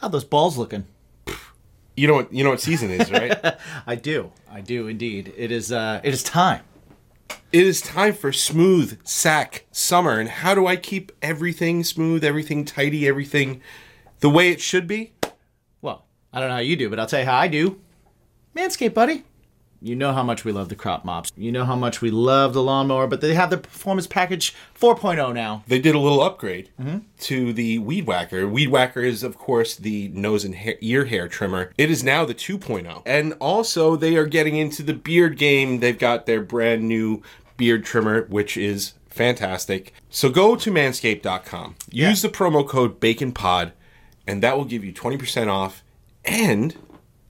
How those balls looking? You know what you know what season is, right? I do. I do indeed. It is. Uh, it is time. it is time for smooth sack summer. And how do I keep everything smooth, everything tidy, everything the way it should be? Well, I don't know how you do, but I'll tell you how I do. Manscaped, buddy. You know how much we love the crop mops. You know how much we love the lawnmower, but they have the performance package 4.0 now. They did a little upgrade mm-hmm. to the Weed Whacker. Weed Whacker is, of course, the nose and hair, ear hair trimmer. It is now the 2.0. And also, they are getting into the beard game. They've got their brand new beard trimmer, which is fantastic. So go to manscaped.com, use the promo code BACONPOD, and that will give you 20% off and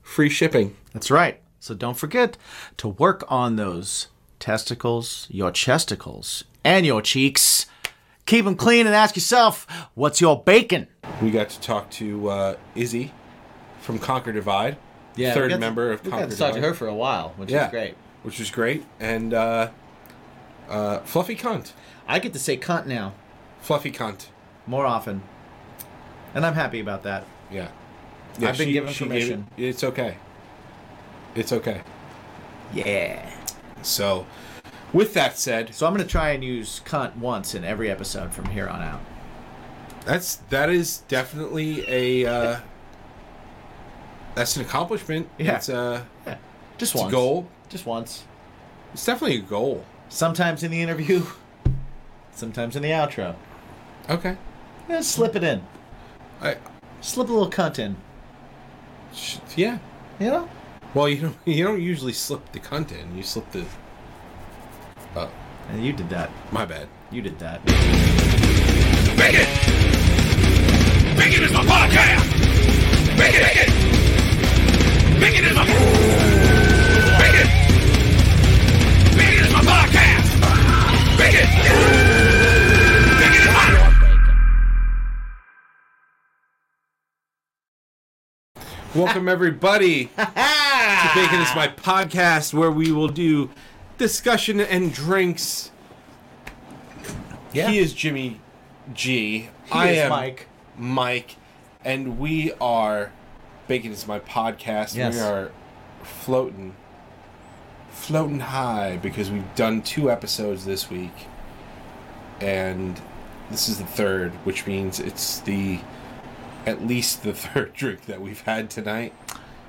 free shipping. That's right. So don't forget to work on those testicles, your chesticles, and your cheeks. Keep them clean and ask yourself, what's your bacon? We got to talk to uh, Izzy from Conquer Divide, third member of Conquer Divide. We got to talk to her for a while, which yeah, is great. which is great. And uh, uh, Fluffy Cunt. I get to say cunt now Fluffy Cunt. more often. And I'm happy about that. Yeah. I've been given permission. it- it's okay. It's okay. Yeah. So, with that said, So I'm going to try and use cunt once in every episode from here on out. that's that is definitely a uh, that's an accomplishment. Yeah. It's a Yeah. Just it's a once. goal. Just once. It's definitely a goal. Sometimes in the interview, sometimes in the outro. Okay. Yeah, slip it in. I Slip a little cunt in. sh- yeah. You know? Well, you don't you don't usually slip the cunt in. You slip the. Oh, And you did that. my bad. You did that. Bacon! Bacon is my podcast! Bacon! Bacon! Bacon is my... Bacon! Bacon is my podcast! Bacon! Bacon is my... Welcome everybody to Bacon is my podcast where we will do discussion and drinks. Yeah. He is Jimmy G. He I is am Mike. Mike, and we are Bacon is my podcast. Yes. We are floating, floating high because we've done two episodes this week, and this is the third, which means it's the at least the third drink that we've had tonight.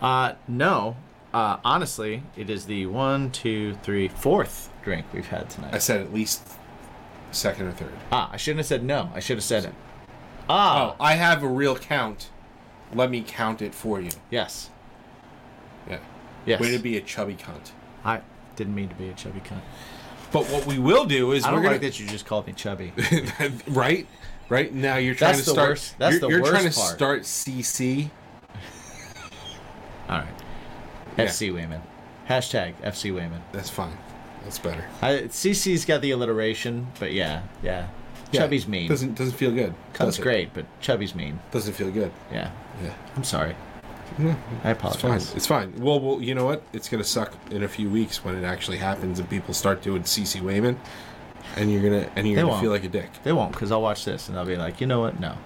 Uh, no. Uh, honestly, it is the one, two, three, fourth drink we've had tonight. I said at least second or third. Ah, I shouldn't have said no. I should have said it. Ah, Oh, I have a real count. Let me count it for you. yes. Yeah. Yes. Way to be a chubby cunt. I didn't mean to be a chubby cunt. But what we will do is I we're don't gonna like that you just called me chubby. right, right now you're trying That's to the start. worst- that's you're the you're trying to part. start CC. All right. Yeah. FC Wayman. Hashtag FC Wayman. That's fine. That's better. I, CC's got the alliteration, but yeah, yeah. Chubby's mean. Doesn't doesn't feel good. It? great, but Chubby's mean. Doesn't feel good. Yeah. Yeah. I'm sorry. No, I it's fine. apologize. It's fine. Well, well, you know what? It's gonna suck in a few weeks when it actually happens and people start doing CC Wayman, and you're gonna and you're They gonna won't. feel like a dick. They won't, because I'll watch this and I'll be like, you know what? No.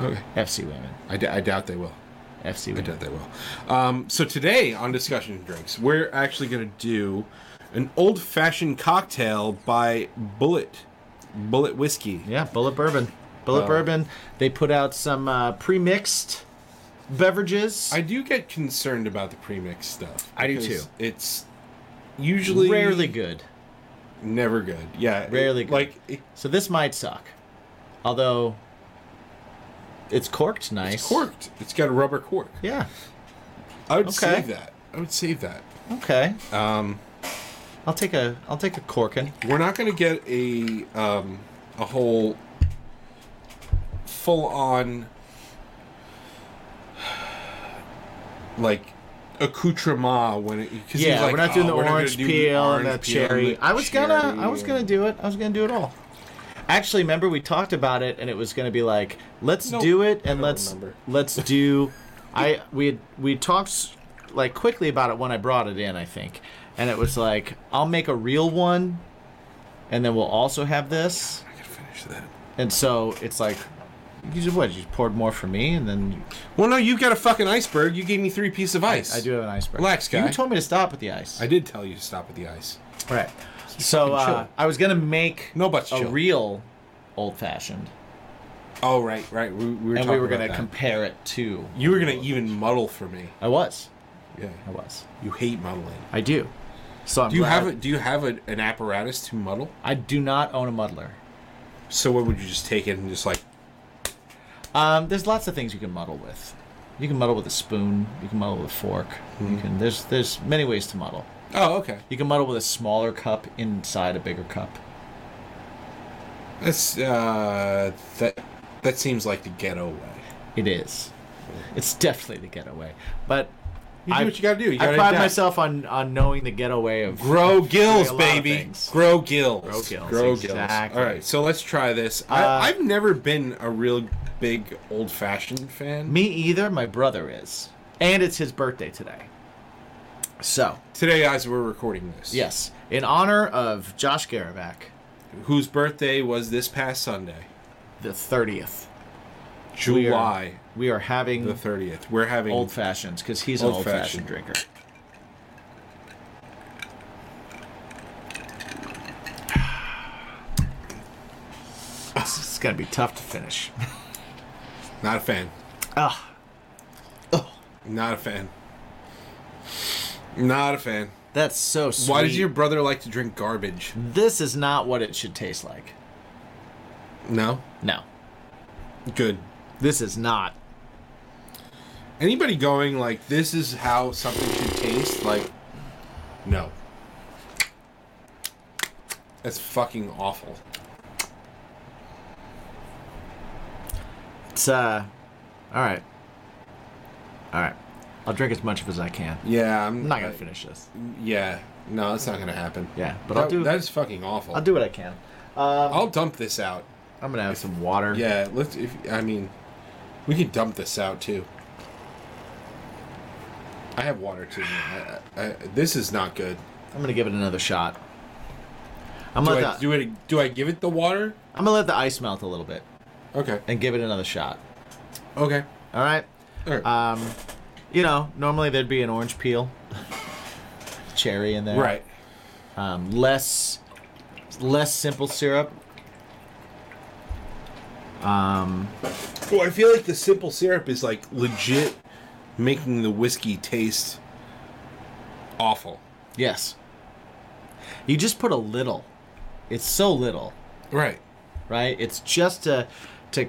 Okay. FC Wayman. I, d- I doubt they will. FC I Wayman. doubt they will. Um, so today on discussion drinks, we're actually going to do an old-fashioned cocktail by Bulleit, Bulleit whiskey. Yeah, Bulleit Bourbon. Bulleit Uh, Bourbon. They put out some uh, pre-mixed beverages. I do get concerned about the premix stuff. I do too. It's usually Rarely good. never good. Yeah, it- Rarely good. Like it, So this might suck. Although it's corked nice. it's corked. It's got a rubber cork. Yeah. I would Okay. save that. I would save that. Okay. Um, I'll take a I'll take a corking. we're not going to get a um, a whole full on like accoutrement when it cause Yeah, like, we're not doing "Oh, the orange peel and the orange and cherry. I was gonna I was gonna do it. I was gonna do it all. Actually, remember we talked about it and it was gonna be like, let's Nope, do it and let's remember. let's do. I we had, we talked like quickly about it when I brought it in, I think, and it was like I'll make a real one, and then we'll also have this, I gotta finish that. and so it's like You just what? You just poured more for me, and then Well, no, you got a fucking iceberg. You gave me three pieces of ice. I do have an iceberg. Relax, guy. You told me to stop with the ice. I did tell you to stop with the ice. right. So uh. I was gonna make No buts a chill. real old fashioned, Oh, right, right. We, we were and talking we were about gonna that. compare it to. You were gonna even muddle for me. I was. Yeah. I was. You hate muddling. I do. So I'm Do you glad- have a, Do you have a, an apparatus to muddle? I do not own a muddler. So what would you just take it and just like? Um, there's lots of things you can muddle with. You can muddle with a spoon. You can muddle with a fork. Hmm. You can. There's there's many ways to muddle. Oh, okay. You can muddle with a smaller cup inside a bigger cup. That's uh, that. That seems like the ghetto way. It is. It's definitely the getaway. But You do I- what you gotta do. You I gotta pride adapt. myself on on knowing the getaway of Grow gills, Doing a lot of baby. things. Grow gills. Grow gills, Grow exactly. All right, so let's try this. Uh, I, I've never been a real big old fashioned fan. me either. My brother is, and it's his birthday today. So Today, as we're recording this, yes, in honor of Josh Garavac, whose birthday was this past Sunday, the thirtieth, July we are having the thirtieth. We're having old fashions because he's an old fashioned drinker. It's, gonna be tough to finish. not a fan. Ah, Not a fan. Not a fan. that's so sweet. Why does your brother like to drink garbage? This is not what it should taste like. No. No, Good. this is not. Anybody going like this is how something should taste? Like, no. That's fucking awful. It's uh, all right, all right. I'll drink as much of as I can. Yeah, I'm I'm not gonna finish this. Yeah, no, that's not gonna happen. Yeah, but That- I'll do. That is fucking awful. I'll do what I can. I'll dump this out. I'm gonna have some water. Yeah, let's. If I mean, we can dump this out too. I have water too. I, I, I, this is not good. I'm gonna give it another shot. I'm Do gonna I the, do it? Do I give it the water? I'm gonna let the ice melt a little bit Okay. and give it another shot. Okay. All right. All right. Um, you know, normally there'd be an orange peel, cherry in there. right. Um, less, less simple syrup. Um, Well, I feel like the simple syrup is like legit making the whiskey taste awful. yes. You just put a little. It's so little, Right. right? It's just to, to,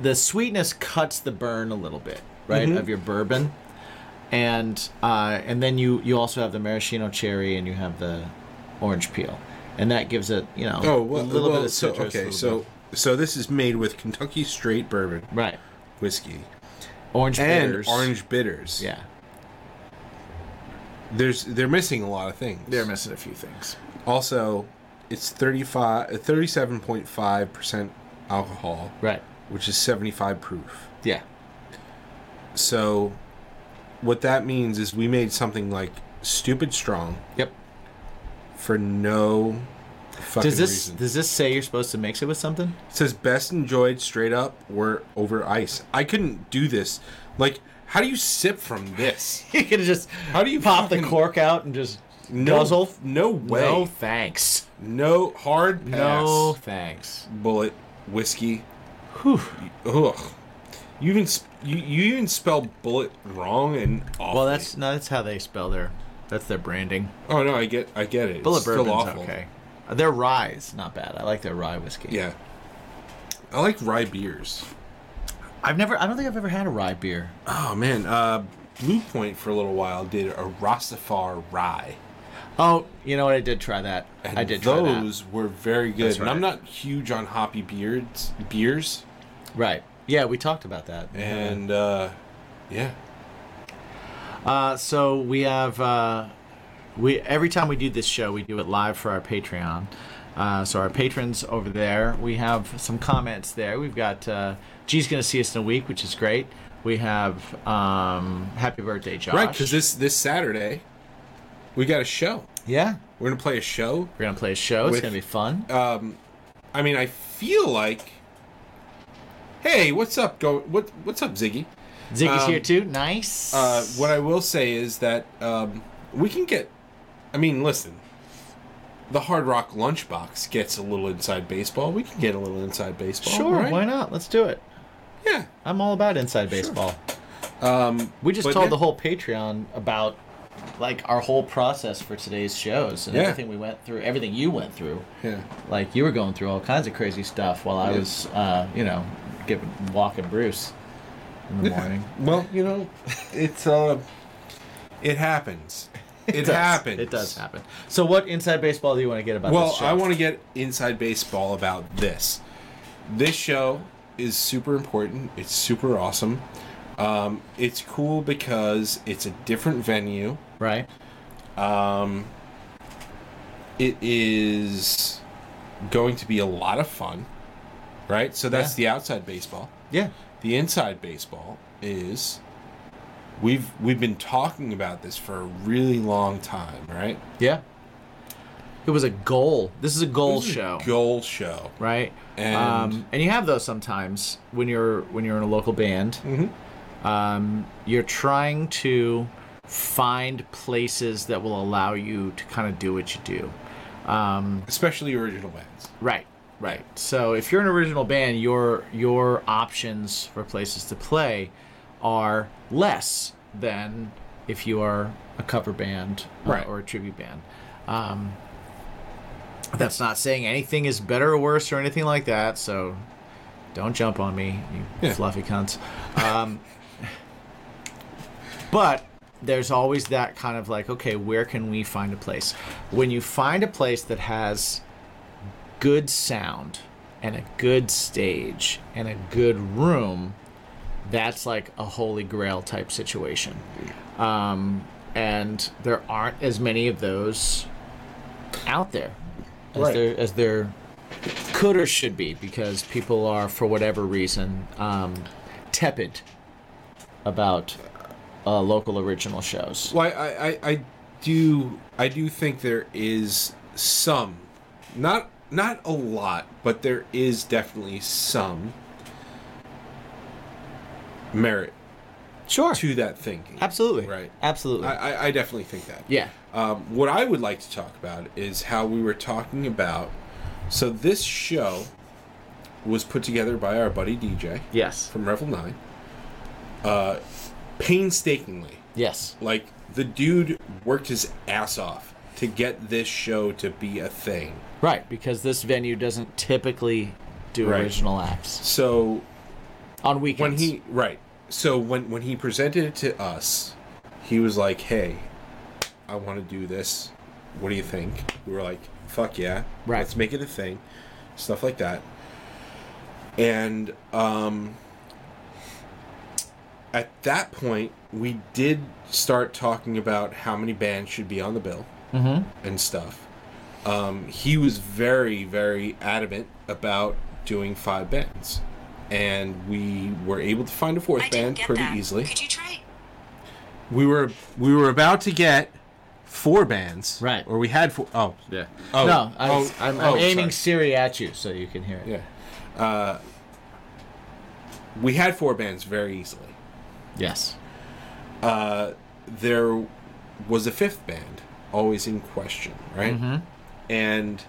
the sweetness cuts the burn a little bit, right, Mhm. of your bourbon, and uh, and then you you also have the maraschino cherry and you have the orange peel, and that gives it you know Oh, well, a little well, bit of so, citrus. a okay, so so this is made with Kentucky straight bourbon right, whiskey orange and bitters. orange bitters. Yeah, There's they're missing a lot of things. they're missing a few things. Also, it's 35 37.5% alcohol, Right. which is 75 proof. Yeah. So what that means is we made something like stupid strong Yep. for no fucking Does this reason. does this say you're supposed to mix it with something? It says best enjoyed straight up or over ice. I couldn't do this. Like, how do you sip from this? You can just How do you pop the cork out and just No, guzzle? no way. No thanks. No, hard pass. No thanks. Bulleit whiskey. Whew. Ugh. You even sp- you, you even spell bullet wrong and awful. Well, that's no, that's how they spell their. That's their branding. oh no, I get I get it. Bullet it's still bourbon's awful. okay. Their rye's not bad. I like their rye whiskey. Yeah, I like rye beers. I've never. I don't think I've ever had a rye beer. Oh man, uh, Blue Point for a little while did a Rastafari rye. Oh, you know what? I did try that. And I did try that. those were very good. That's And I'm not huge on hoppy beards beers, Right. Yeah, we talked about that. and uh, yeah, Uh, so we have uh, we every time we do this show, we do it live for our Patreon. Uh, so our patrons over there, we have some comments there. We've got uh, G's gonna see us in a week, which is great. We have um, Happy Birthday, Josh. right. Because this this Saturday, we got a show. yeah, We're gonna play a show. we're gonna play a show. It's gonna be fun. I mean, I feel like Hey, what's up? Go. What? What's up, Ziggy? Ziggy's Um, here too. Nice. Uh, what I will say is that um, we can get. I mean, listen. The Hard Rock Lunchbox gets a little inside baseball. We can get a little inside baseball. sure, right? why not? Let's do it. Yeah. I'm all about inside baseball. Um, We just told yeah. the whole Patreon about like our whole process for today's shows and Yeah. everything we went through, everything you went through. yeah. Like you were going through all kinds of crazy stuff while I Yeah. was, uh, you know, giving walking Bruce in the morning. Well, you know, it's uh, it happens. It, does. happens. It does happen. So, what inside baseball do you want to get about Well? I want to get inside baseball about this. This show is super important. It's super awesome. Um, it's cool because it's a different venue. right. Um, It is going to be a lot of fun, right? So that's Yeah. the outside baseball. Yeah. The inside baseball is we've we've been talking about this for a really long time, right? Yeah. It was a goal. This is a goal is a show, Goal show. right? And- um, and you have those sometimes when you're when you're in a local band. Mm-hmm. Um, you're trying to find places that will allow you to kind of do what you do. Um, Especially original bands. Right, right. So if you're an original band, your your options for places to play are less than if you are a cover band uh, Right. or a tribute band. Um, that's not saying anything is better or worse or anything like that. So don't jump on me, you Yeah. fluffy cunts. Um, but there's always that kind of like, okay, where can we find a place? When you find a place that has good sound and a good stage and a good room, that's like a holy grail type situation. Um, and there aren't as many of those out there as Right. there as there could or should be because people are for whatever reason um, tepid about uh, local original shows. Well, I, I, I do I do think there is some, not not a lot, but there is definitely some merit Sure, to that thinking. absolutely, Right. absolutely, I, I, I definitely think that. yeah, Um, what I would like to talk about is how we were talking about. So this show was put together by our buddy DJ yes, from Revel Nine. Uh, painstakingly, yes, like the dude worked his ass off to get this show to be a thing. Right, because this venue doesn't typically do Right. original acts So on when weekends. he right, so when when he presented it to us, he was like, "Hey, I want to do this. What do you think?" We were like, "Fuck yeah, Right. let's make it a thing." Stuff like that. And um, at that point, we did start talking about how many bands should be on the bill Mhm. and stuff. Um, he was very, very adamant about doing five bands, and we were able to find a fourth band pretty that. easily. Could you try? We were we were about to get four bands, Right. Or we had four oh yeah. Oh, no, I, oh, I'm, oh, I'm aiming sorry. Siri at you so you can hear it. yeah. Uh, we had four bands very easily. Yes. Uh, there was a fifth band always in question, right? Mm-hmm. And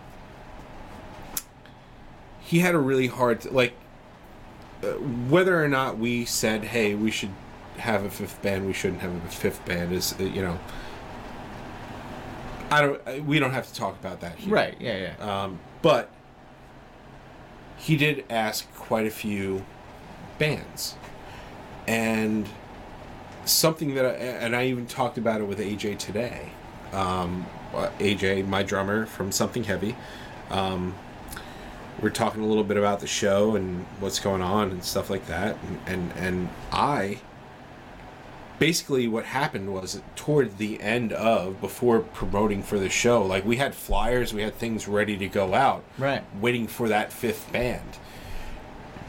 he had a really hard like uh, whether or not we said hey we should have a fifth band we shouldn't have a fifth band is uh, you know i don't uh, we don't have to talk about that here. Right. Yeah. Yeah. um, but he did ask quite a few bands and something that I, and i even talked about it with aj today um, aj my drummer from something heavy. Um, we're talking a little bit about the show and what's going on and stuff like that. And and, and i basically what happened was toward the end of before promoting for the show like we had flyers we had things ready to go out Right. waiting for that fifth band.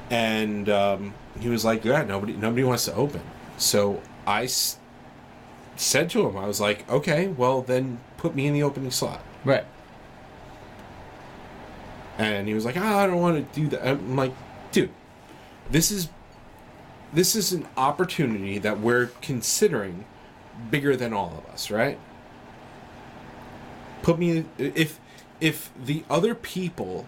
And um, he was like yeah nobody nobody wants to open. So i s- said to him i was like okay well then put me in the opening slot Right. and he was like, oh, I don't want to do that. I'm like, dude, this is this is an opportunity that we're considering bigger than all of us, right? Put me if if the other people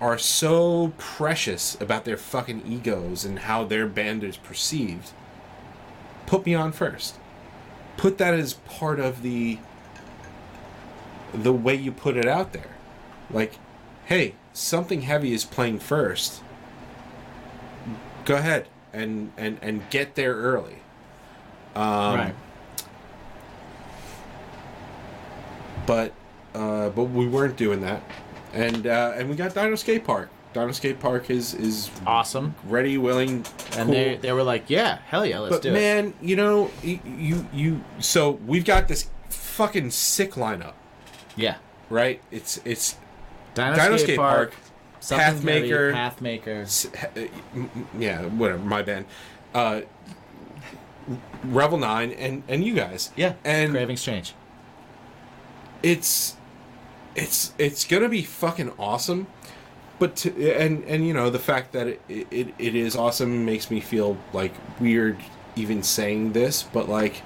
are so precious about their fucking egos and how their band is perceived, put me on first. Put that as part of the the way you put it out there. Like, hey, something heavy is playing first. Go ahead and and and get there early. Um, right. But uh, but we weren't doing that, and uh, and we got Dino Skate Park. Dino Skate Park is is Awesome. ready, willing, And cool. they they were like, yeah, hell yeah, let's but do it. man, you know, you you so we've got this fucking sick lineup, Yeah. right? It's it's Dino, Dino Skate, Skate Park, Park, Pathmaker. Pathmaker. s- uh, m- m- yeah, whatever, my band, uh, Revel Nine, and and you guys, Yeah. and Craving Strange. it's it's it's gonna be fucking awesome but to, and and you know the fact that it, it it is awesome makes me feel like weird even saying this but like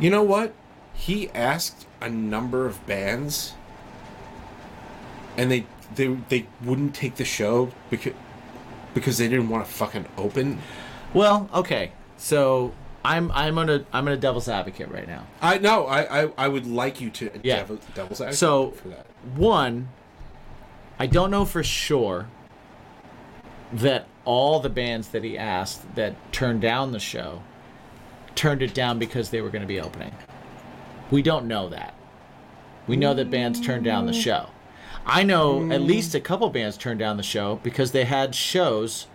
you know what he asked a number of bands and they they they wouldn't take the show because because they didn't want to fucking open Well, okay. So I'm I'm gonna I'm gonna devil's advocate right now. i know i i, I would like you to Yeah. devil, devil's advocate So for that one, I don't know for sure that all the bands that he asked that turned down the show turned it down because they were going to be opening. We don't know that. We know that bands turned down the show. I know at least a couple bands turned down the show because they had shows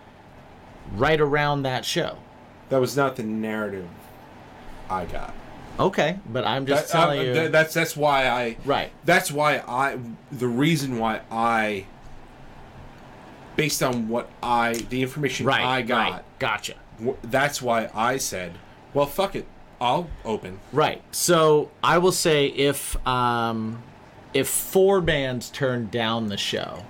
right around that show. that was not the narrative i got Okay, but I'm just That- uh, telling you. th- that's that's why I Right. That's why I the reason why I based on what I the information right. I got Right. Gotcha. w- that's why I said, well fuck it. I'll open. Right. So I will say if um, if four bands turned down the show,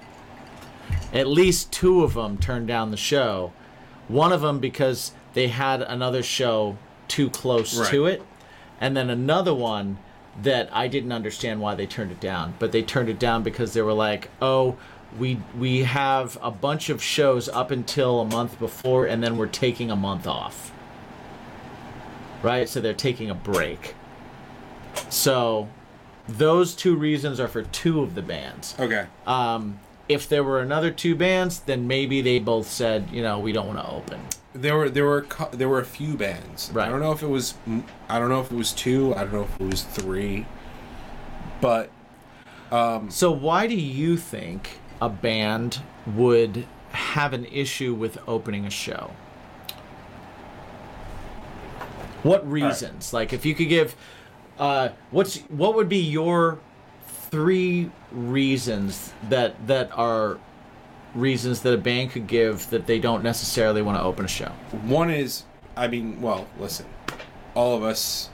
at least two of them turned down the show. One of them because they had another show too close Right. to it, and then another one that I didn't understand why they turned it down. But they turned it down because they were like, "Oh, we we have a bunch of shows up until a month before, and then we're taking a month off." Right? So they're taking a break. So those two reasons are for two of the bands. Okay. Um, if there were another two bands, then maybe they both said, you know, we don't want to open. There were there were there were a few bands. Right. I don't know if it was I don't know if it was 2, I don't know if it was 3. But Um, So why do you think a band would have an issue with opening a show? What reasons? Like if you could give uh what's what would be your three reasons that that are reasons that a band could give that they don't necessarily want to open a show? One is, I mean, well, listen, all of us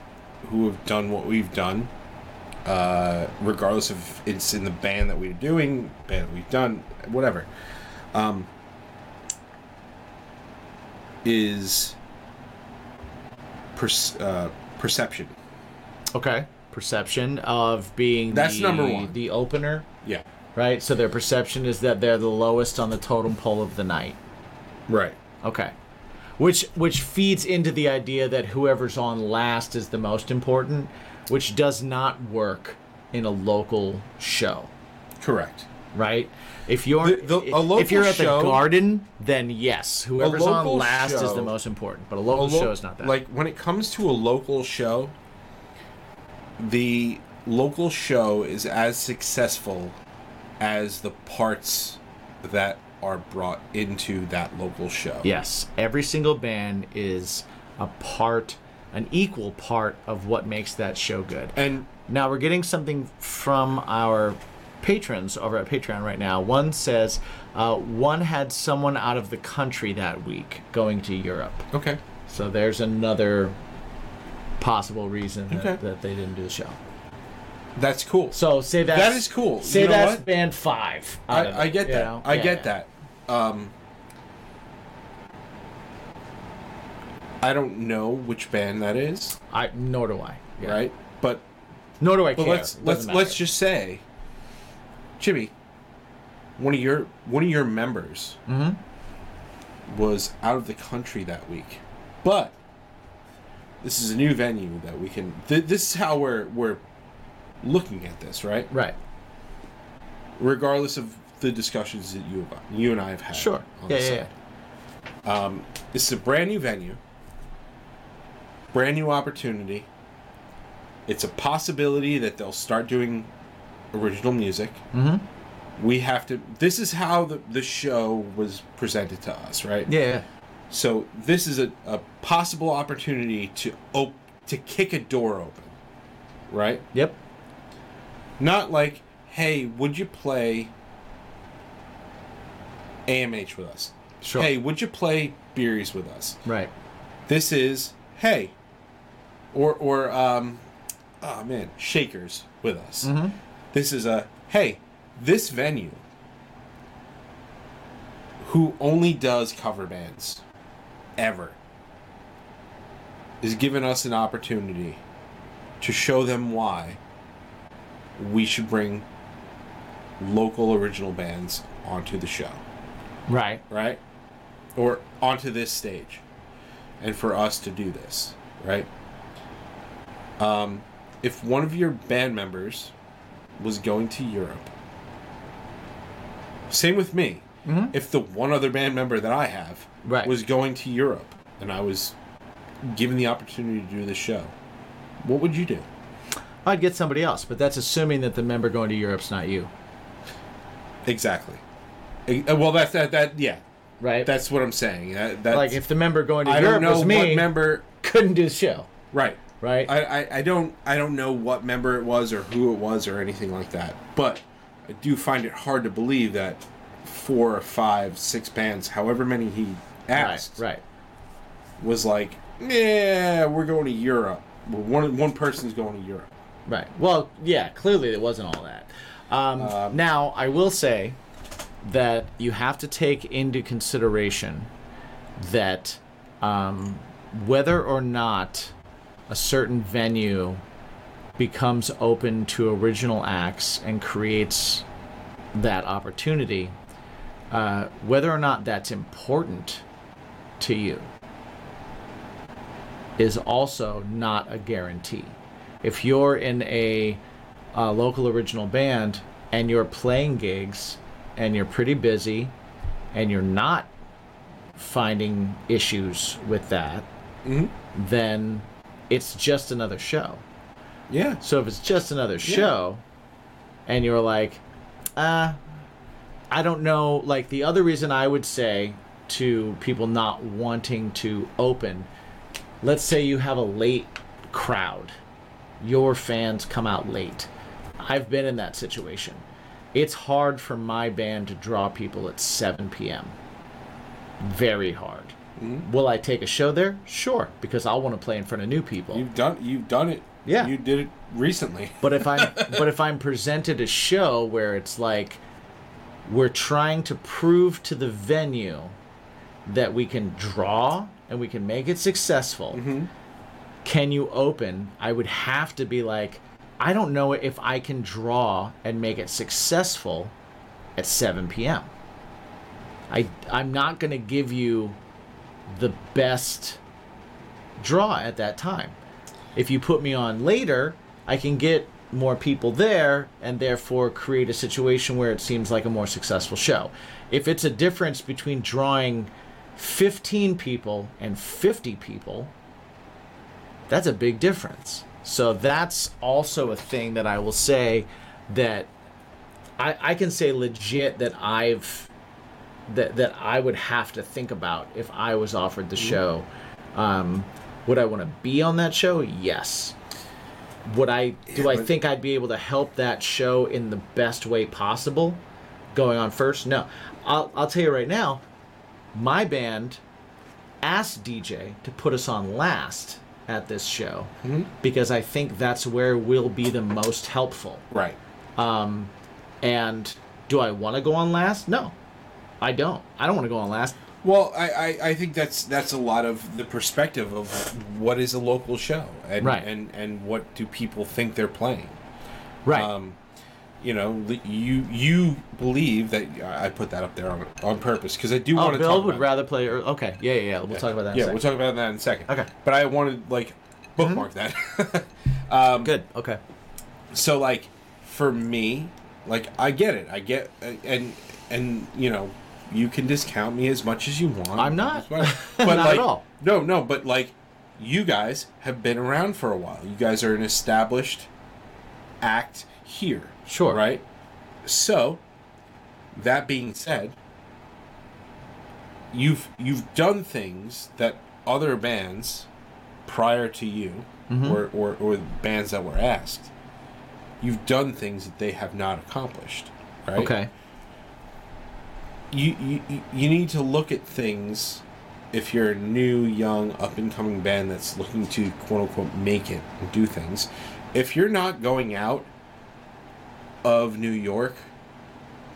who have done what we've done, uh, regardless of it's in the band that we're doing, band we've done, whatever, um, is perce- uh, perception. Okay. Perception of being That's the, number one. the opener, Yeah. right? So their perception is that they're the lowest on the totem pole of the night. Right. Okay. Which which feeds into the idea that whoever's on last is the most important, which does not work in a local show, Correct. Right? If you're The- the- a if you're at show- the garden, then yes, whoever's on last is the most important. But a A local lo- show is not that. Like when it comes to a local show, the local show is as successful as the parts that are brought into that local show. yes, every single band is a part, an equal part of what makes that show good. And Now we're getting something from our patrons over at Patreon right now. One says uh, one had someone out of the country that week going to Europe. okay. So there's another possible reason that, Okay. that they didn't do the show. That's cool. So say that That is cool. Say You know that's what? band five. out of I, I get that. know? I Yeah, get yeah. that. Um I don't know which band that is, I nor do I. Yeah. right? But Nor do I but care. let's let's matter. let's just say, Jimmy, one of your one of your members Mm-hmm. was out of the country that week, but this is a new venue that we can. Th- this is how we're we're looking at this, right? Right. Regardless of the discussions that you have, you and I have had. Sure. Yeah, the yeah, side. This is a brand new venue, brand new opportunity. It's a possibility that they'll start doing original music. Mm-hmm. We have to. This is how the, the show was presented to us, right? Yeah. So this is a, a possible opportunity to op- to kick a door open, right? Yep. Not like, hey, would you play AMH with us? Sure. Hey, would you play Beery's with us? Right. This is hey, or or um, oh man, Shakers with us. Mm-hmm. This is a hey, this venue who only does cover bands ever is giving us an opportunity to show them why we should bring local original bands onto the show Right. right? Or onto this stage. And for us to do this, right? Um, if one of your band members was going to Europe, same with me. If the one other band member that I have Right. was going to Europe and I was given the opportunity to do the show, what would you do? I'd get somebody else, but that's assuming that the member going to Europe's not you. Exactly. Eh, Well, that's that. That yeah. Right. That's what I'm saying. That, that's, like if the member going to I Europe was me, member. couldn't do the show. Right. Right. I, I, I don't I don't know what member it was or who it was or anything like that. But I do find it hard to believe that four or five, six bands, however many he asked, right. Right. was like, yeah, we're going to Europe. Well, one one person's going to Europe. Right. Well, yeah, clearly it wasn't all that. Um, now, I will say that you have to take into consideration that um, whether or not a certain venue becomes open to original acts and creates that opportunity, uh, whether or not that's important to you is also not a guarantee. If you're in a, uh local original band and you're playing gigs and you're pretty busy and you're not finding issues with that, then it's just another show. Yeah. So if it's just another show and you're like, uh, I don't know, like the other reason I would say to people not wanting to open, let's say you have a late crowd, your fans come out late. I've been in that situation. It's hard for my band to draw people at 7 p.m. Very hard. Will I take a show there? Sure, because I'll want to play in front of new people. You've done you've done it. Yeah. You did it recently. But if I'm but if I'm presented a show where it's like we're trying to prove to the venue that we can draw and we can make it successful. Mm-hmm. Can you open? I would have to be like I don't know if I can draw and make it successful at 7 p.m. I I'm not going to give you the best draw at that time. If you put me on later, I can get more people there and therefore create a situation where it seems like a more successful show. If it's a difference between drawing 15 people and 50 people, that's a big difference. So that's also a thing that I will say that I, I can say legit that I've that that I would have to think about if I was offered the show. Um, would I want to be on that show? Yes. Would I do I think I'd be able to help that show in the best way possible going on first? No. I'll I'll tell you right now, my band asked DJ to put us on last at this show because I think that's where we'll be the most helpful. Right. Um, And do I want to go on last? No, I don't. I don't want to go on last. Well, I, I, I think that's that's a lot of the perspective of what is a local show and Right. and, and what do people think they're playing. Right. Um, you know, you you believe that I put that up there on on purpose because I do oh, want to Bill talk would rather play. Or, okay. Yeah, yeah, yeah. We'll talk about that. in yeah, we'll talk about that in a second. Okay. But I wanted like bookmark that. um, Good. Okay. so like for me like i get it i get and and you know you can discount me as much as you want I'm not. but Not like at all. no no but like you guys have been around for a while you guys are an established act here Sure. right so that being said you've you've done things that other bands prior to you Mm-hmm. or, or or bands that were asked you've done things that they have not accomplished right Okay. You, you you- need to look at things if you're a new young up and coming band that's looking to quote unquote make it and do things if you're not going out of new york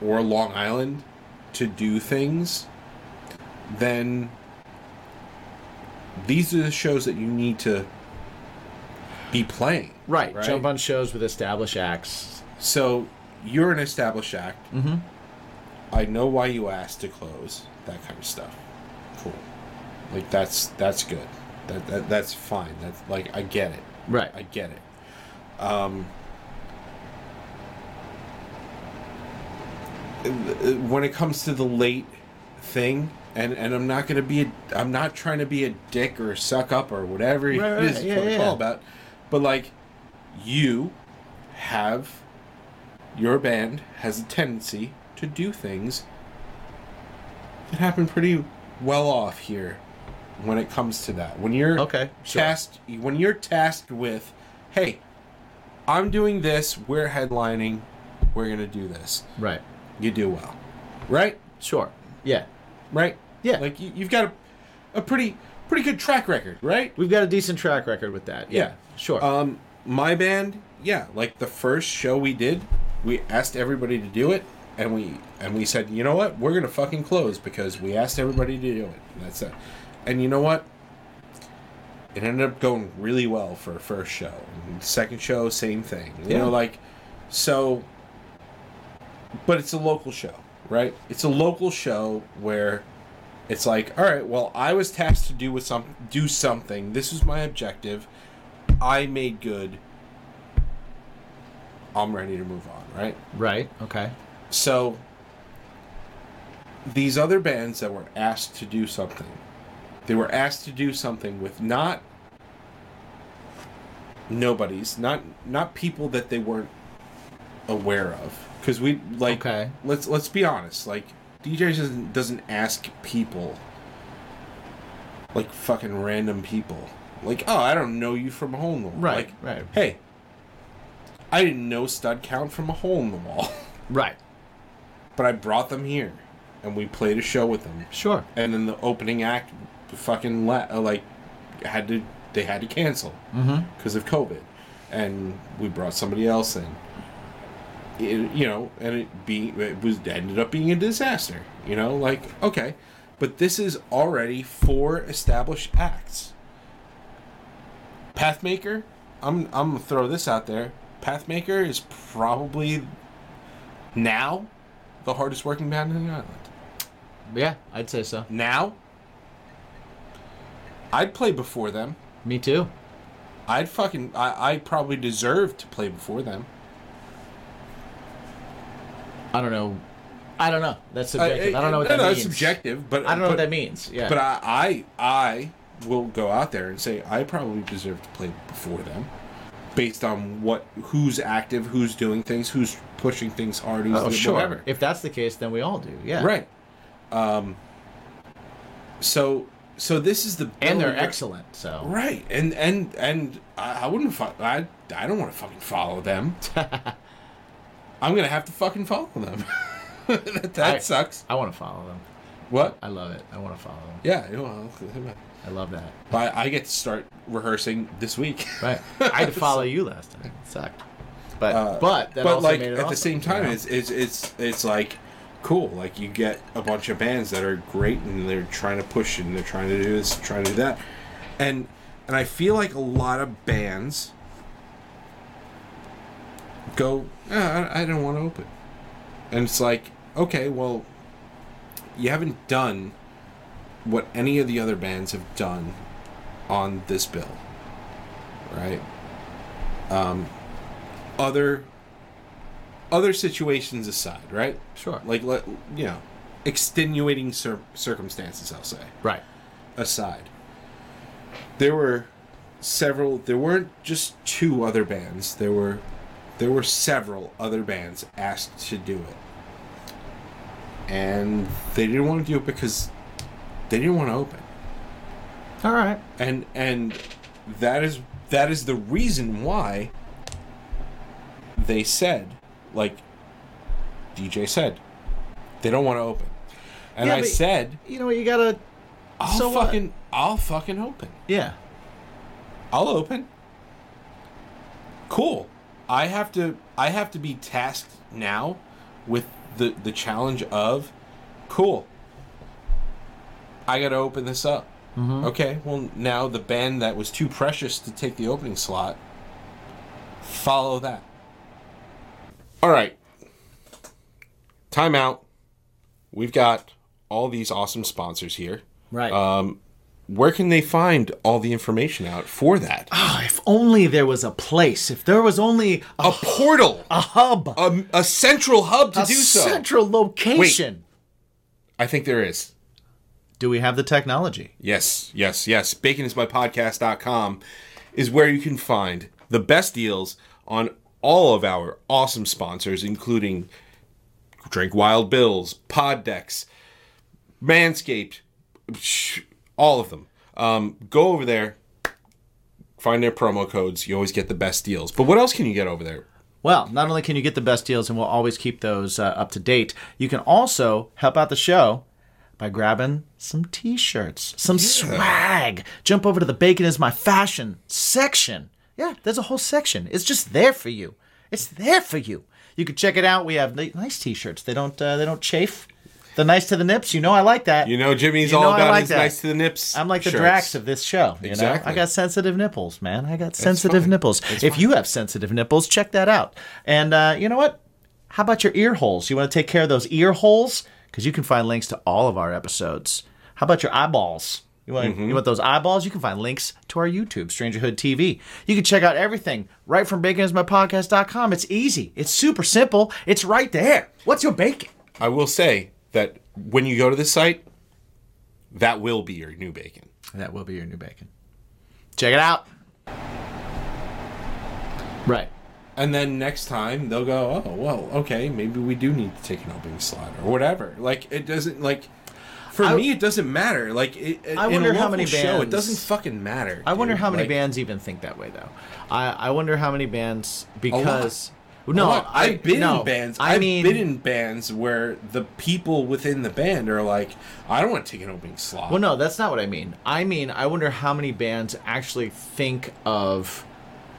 or long island to do things then these are the shows that you need to be playing Right. Right. Jump on shows with established acts. so you're an established act Mm-hmm. I know why you asked to close. That kind of stuff. Cool. Like that's that's good. That, that that's fine. That's like I get it. Right. I get it. Um when it comes to the late thing and and I'm not going to be a I'm not trying to be a dick or a suck up or whatever Right, it is yeah, yeah. call about. But like you have your band has a tendency to do things that happen pretty well off here when it comes to that. When you're Okay, sure. tasked when you're tasked with, hey, I'm doing this, we're headlining, we're gonna do this. Right. You do well. Right? Sure. Yeah. Right? Yeah. Like you, you've got a, a pretty pretty good track record, right? We've got a decent track record with that. Yeah. Yeah. Sure. Um, my band, yeah, like the first show we did, we asked everybody to do it, and we and we said, you know what, we're gonna fucking close because we asked everybody to do it. And that's it. And you know what? It ended up going really well for a first show. And second show, same thing. You Yeah. know, like so. But it's a local show, right? It's a local show where it's like, all right, well, I was tasked to do with some do something. This was my objective. I made good. I'm ready to move on, right? right. Okay. So these other bands that were asked to do something, they were asked to do something with not nobodies, not not people that they weren't aware of. Because we like Okay. let's let's be honest, like DJs doesn't doesn't ask people like fucking random people. Like, oh, I don't know you from a hole in the wall. Right, Like, right. Hey, I didn't know Stud Count from a hole in the wall. Right. But I brought them here, and we played a show with them. Sure. And then the opening act, fucking let uh, like had to they had to cancel Mm-hmm. because of COVID, and we brought somebody else in. It, you know, and it be it was ended up being a disaster. You know, like okay, but this is already four established acts. Pathmaker, I'm I'm gonna throw this out there. Pathmaker is probably now the hardest working band in the island. Yeah, I'd say so. Now, I'd play before them. Me too. I'd fucking I, I probably deserve to play before them. I don't know. I don't know. That's subjective. I, don't know what no, that no, means. It's subjective, but I don't know but, what that means. Yeah. But I, I I will go out there and say I probably deserve to play before them, based on what who's active, who's doing things, who's pushing things hard, who's oh, sure. whatever. If that's the case, then we all do. Yeah. Right. Um. So so this is the And they're excellent. So. Right, and and and I, I wouldn't. Fo- I I don't want to fucking follow them. I'm gonna have to fucking follow them. that that I- sucks. I want to follow them. What? I love it. I want to follow them. Yeah. Well, I love that. I, I get to start rehearsing this week. Right. I had to follow you last time. It sucked. But Uh, but but like at it the same time, you know? it's, it's it's it's like cool. Like you get a bunch of bands that are great and they're trying to push and they're trying to do this, trying to do that, and and I feel like a lot of bands go, "Ah, I, I don't want to open, and it's like, okay, well, you haven't done what any of the other bands have done on this bill, right? Um, other other situations aside, right? Sure. Like let you know, extenuating cir- circumstances, I'll say Right. aside, there were several. There weren't just two other bands. There were there were several other bands asked to do it, and they didn't want to do it because they didn't want to open. All right. And and that is that is the reason why they said, like DJ said, they don't want to open. And Yeah, I said, You know what? You gotta. I'll so what? fucking I'll fucking open. Yeah. I'll open. Cool. I have to I have to be tasked now with the the challenge of cool. I got to open this up. Okay. Well, now the band that was too precious to take the opening slot follow that. All right. Time out. We've got all these awesome sponsors here. Right. Um, where can they find all the information out for that? Oh, if only there was a place. If there was only a, a portal, a hub, a, a central hub to do so. central location. Wait, I think there is. Do we have the technology? Yes, yes, yes. Baconismypodcast.com is where you can find the best deals on all of our awesome sponsors, including Drink Wild Bills, Pod Decks, Manscaped, all of them. Um, go over there, find their promo codes. You always get the best deals. But what else can you get over there? Well, not only can you get the best deals, and we'll always keep those uh, up to date, you can also help out the show by grabbing some t-shirts, some swag. Jump over to the Bacon is My Fashion section. Yeah, there's a whole section. It's just there for you. It's there for you. You can check it out. We have nice t-shirts. They don't uh, they don't chafe. They're nice to the nips. You know I like that. You know, Jimmy's You all know I about like his that. nice to the nips. I'm like the shirts. Drax of this show. You Exactly. know, I got sensitive nipples, man. I got sensitive fine. nipples. if you have sensitive nipples, check that out. And uh, you know what? How about your ear holes? You want to take care of those ear holes? Because you can find links to all of our episodes. How about your eyeballs? You want, Mm-hmm. you want those eyeballs? You can find links to our YouTube, Strangerhood TV. You can check out everything right from baconismypodcast.com. It's easy. It's super simple. It's right there. What's your bacon? I will say that when you go to this site, that will be your new bacon. That will be your new bacon. Check it out. Right. And then next time they'll go, oh well, okay, maybe we do need to take an opening slot or whatever. Like it doesn't like. For I- me, it doesn't matter. Like it, I in wonder how many show, it doesn't fucking matter. I wonder how many Like, bands even think that way, though. I, I wonder how many bands because no. I, I've been no, in bands. I I've mean, been in bands where the people within the band are like, I don't want to take an opening slot. well, no, that's not what I mean. I mean, I wonder how many bands actually think of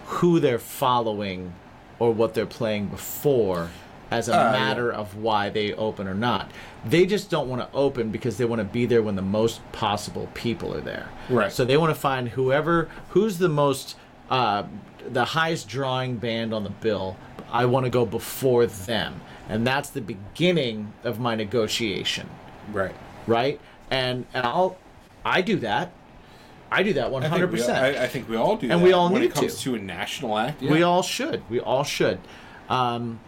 who they're following or what they're playing before as a Uh, yeah. matter of why they open or not. They just don't want to open because they want to be there when the most possible people are there. Right. So they want to find whoever who's the most uh, the highest drawing band on the bill. I want to go before them, and that's the beginning of my negotiation, right. right? And and I'll I do that. I do that one I think hundred percent. I, I think we all do. And that we all when need it comes to. to. a national act. We all should. We all should. Um,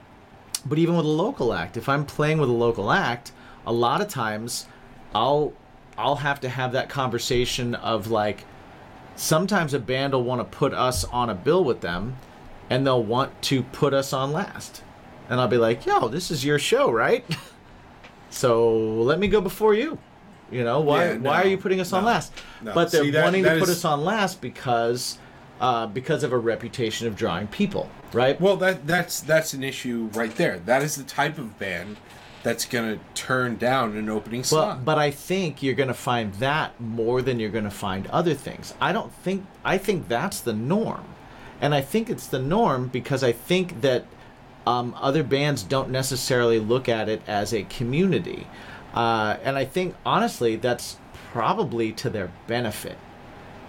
but even with a local act, if I'm playing with a local act, a lot of times I'll I'll have to have that conversation of like sometimes a band will want to put us on a bill with them and they'll want to put us on last. And I'll be like, "Yo, this is your show, right? so let me go before you." You know, why Yeah, why are you putting us on last? no. But they're See, that- wanting that to put us on last because uh, because of a reputation of drawing people, right? Well, that that's that's an issue right there. That is the type of band that's gonna turn down an opening Well, slot. but I think you're going to find that more than you're going to find other things. I don't think I think that's the norm. And I think it's the norm because I think that um, other bands don't necessarily look at it as a community. Uh, and I think, honestly, that's probably to their benefit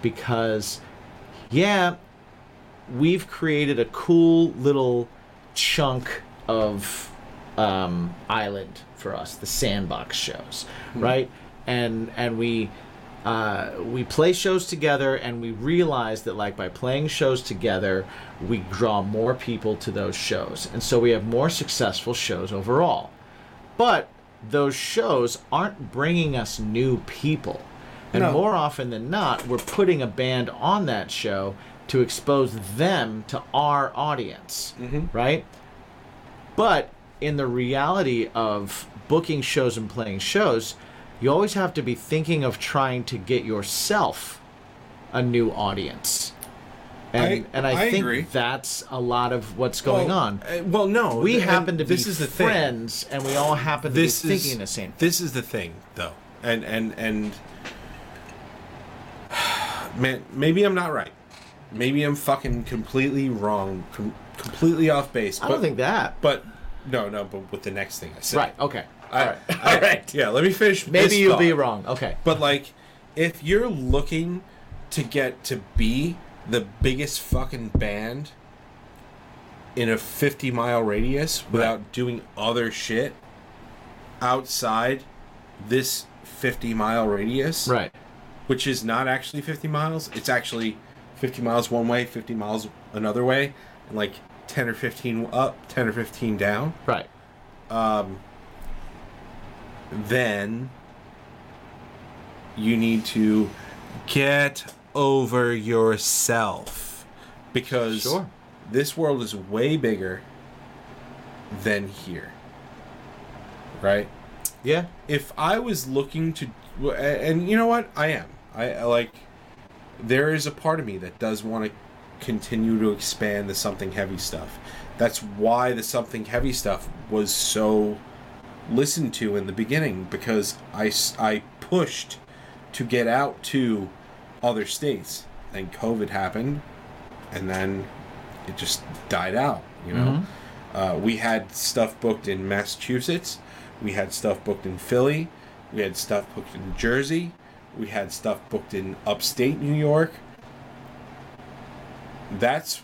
because, yeah, we've created a cool little chunk of um, island for us, the sandbox shows, right? And and we uh, we play shows together, and we realize that like by playing shows together, we draw more people to those shows, and so we have more successful shows overall. But those shows aren't bringing us new people. And No. more often than not, we're putting a band on that show to expose them to our audience, mm-hmm. right? But in the reality of booking shows and playing shows, you always have to be thinking of trying to get yourself a new audience. And I- and I, I think agree. that's a lot of what's going well, on. uh, well, no. We happen to be this is the thing. friends and we all happen to This be is thinking the same thing. This is the thing, though, and and and man, maybe I'm not right. Maybe I'm fucking completely wrong, com- completely off base. I don't think that. But no, no. But with the next thing I said, Right, okay. I, All right. All right. Yeah, let me finish. Maybe you'll be wrong. Okay. But like, if you're looking to get to be the biggest fucking band in a 50 mile radius without doing other shit outside this 50 mile radius, Right. which is not actually 50 miles, it's actually 50 miles one way, 50 miles another way, and like 10 or 15 up, 10 or 15 down Right. Um, then you need to get over yourself. Because Sure. this world is way bigger than here. Right? Yeah. if i was looking to and you know what? I am. I, I like there is a part of me that does want to continue to expand the something heavy stuff. That's why the something heavy stuff was so listened to in the beginning because I I pushed to get out to other states. Then COVID happened, and then it just died out. You know, uh, we had stuff booked in Massachusetts, we had stuff booked in Philly, we had stuff booked in Jersey, we had stuff booked in upstate New York. That's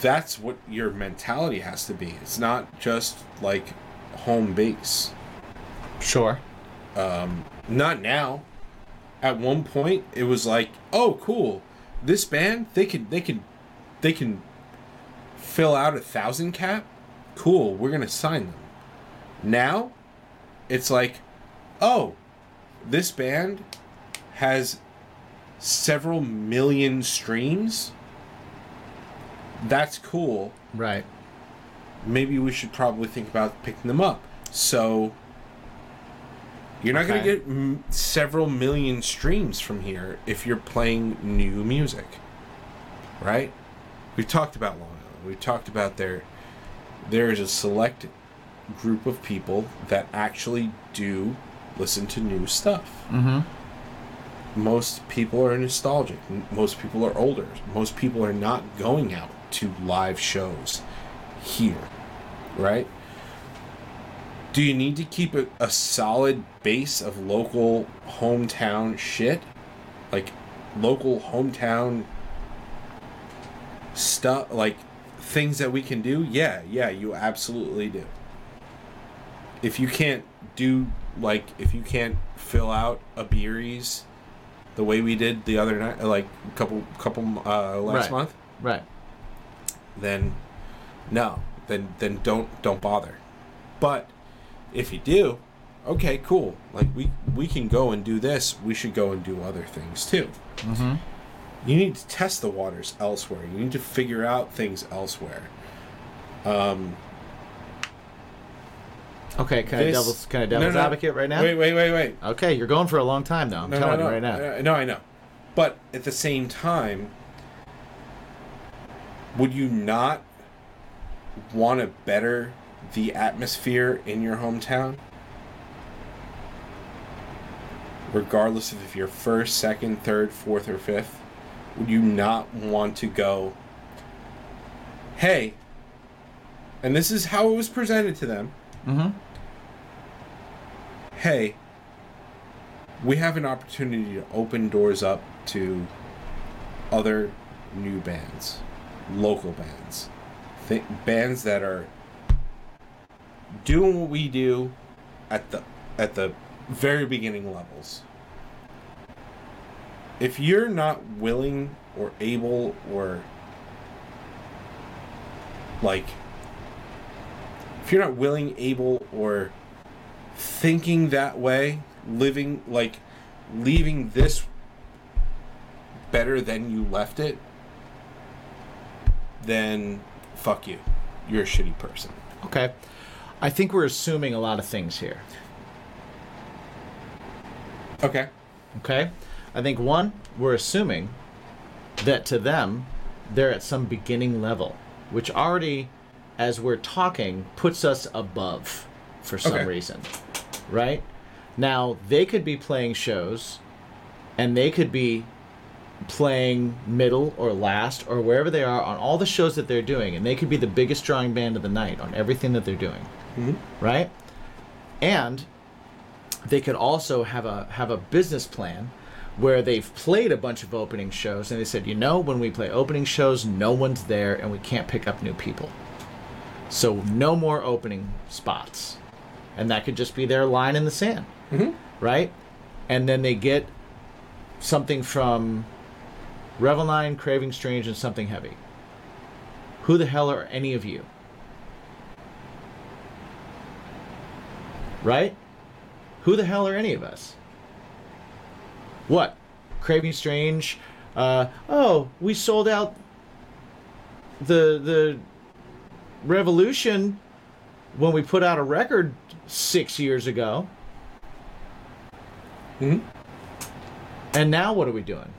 that's what your mentality has to be. It's not just like home base. Sure. Um, Not now. At one point, it was like, oh, cool. This band, they can they can they can fill out a thousand cap. Cool. We're gonna sign them. Now, it's like, oh, this band has several million streams. That's cool. Right. maybe we should probably think about picking them up. So you're not going to get m- several million streams from here if you're playing new music, right? We've talked about Long Island. We've talked about there. There is a select group of people that actually do listen to new stuff. Mm-hmm. Most people are nostalgic. Most people are older. Most people are not going out to live shows here, right? Do you need to keep a, a solid base of local hometown shit? Like local hometown stuff, like things that we can do? Yeah, yeah, you absolutely do. If you can't do, like, if you can't fill out a Beery's the way we did the other night, like a couple, couple, uh, last Right. month, Right. then no then then don't don't bother but if you do okay cool like we we can go and do this we should go and do other things too Mm-hmm. you need to test the waters elsewhere you need to figure out things elsewhere um Okay. Can I this- devil's can I No, devil's no. advocate right now? wait wait wait wait Okay, you're going for a long time now. I'm no, telling no, you right now. Uh, no i know but at the same time would you not want to better the atmosphere in your hometown regardless of if you're first second third fourth or fifth would you not want to go hey and this is how it was presented to them. Mm-hmm. Hey, we have an opportunity to open doors up to other new bands, local bands, th- bands that are doing what we do at the at the very beginning levels. If you're not willing or able or like if you're not willing, able or thinking that way, living like leaving this better than you left it, then fuck you. You're a shitty person. Okay. I think we're assuming a lot of things here. Okay. Okay? I think one, we're assuming that to them, they're at some beginning level, which already, as we're talking, puts us above for some Okay. reason. Right? Now, they could be playing shows and they could be playing middle or last or wherever they are on all the shows that they're doing, and they could be the biggest drawing band of the night on everything that they're doing. Mm-hmm. Right? And they could also have a have a business plan where they've played a bunch of opening shows and they said, you know, when we play opening shows, no one's there and we can't pick up new people. So no more opening spots. And that could just be their line in the sand. Mm-hmm. Right? And then they get something from Revel 9, Craving Strange, and Something Heavy. Who the hell are any of you? Right? Who the hell are any of us? What? Craving Strange? Uh, oh, we sold out the the Revolution when we put out a record six years ago. Mhm. And now what are we doing?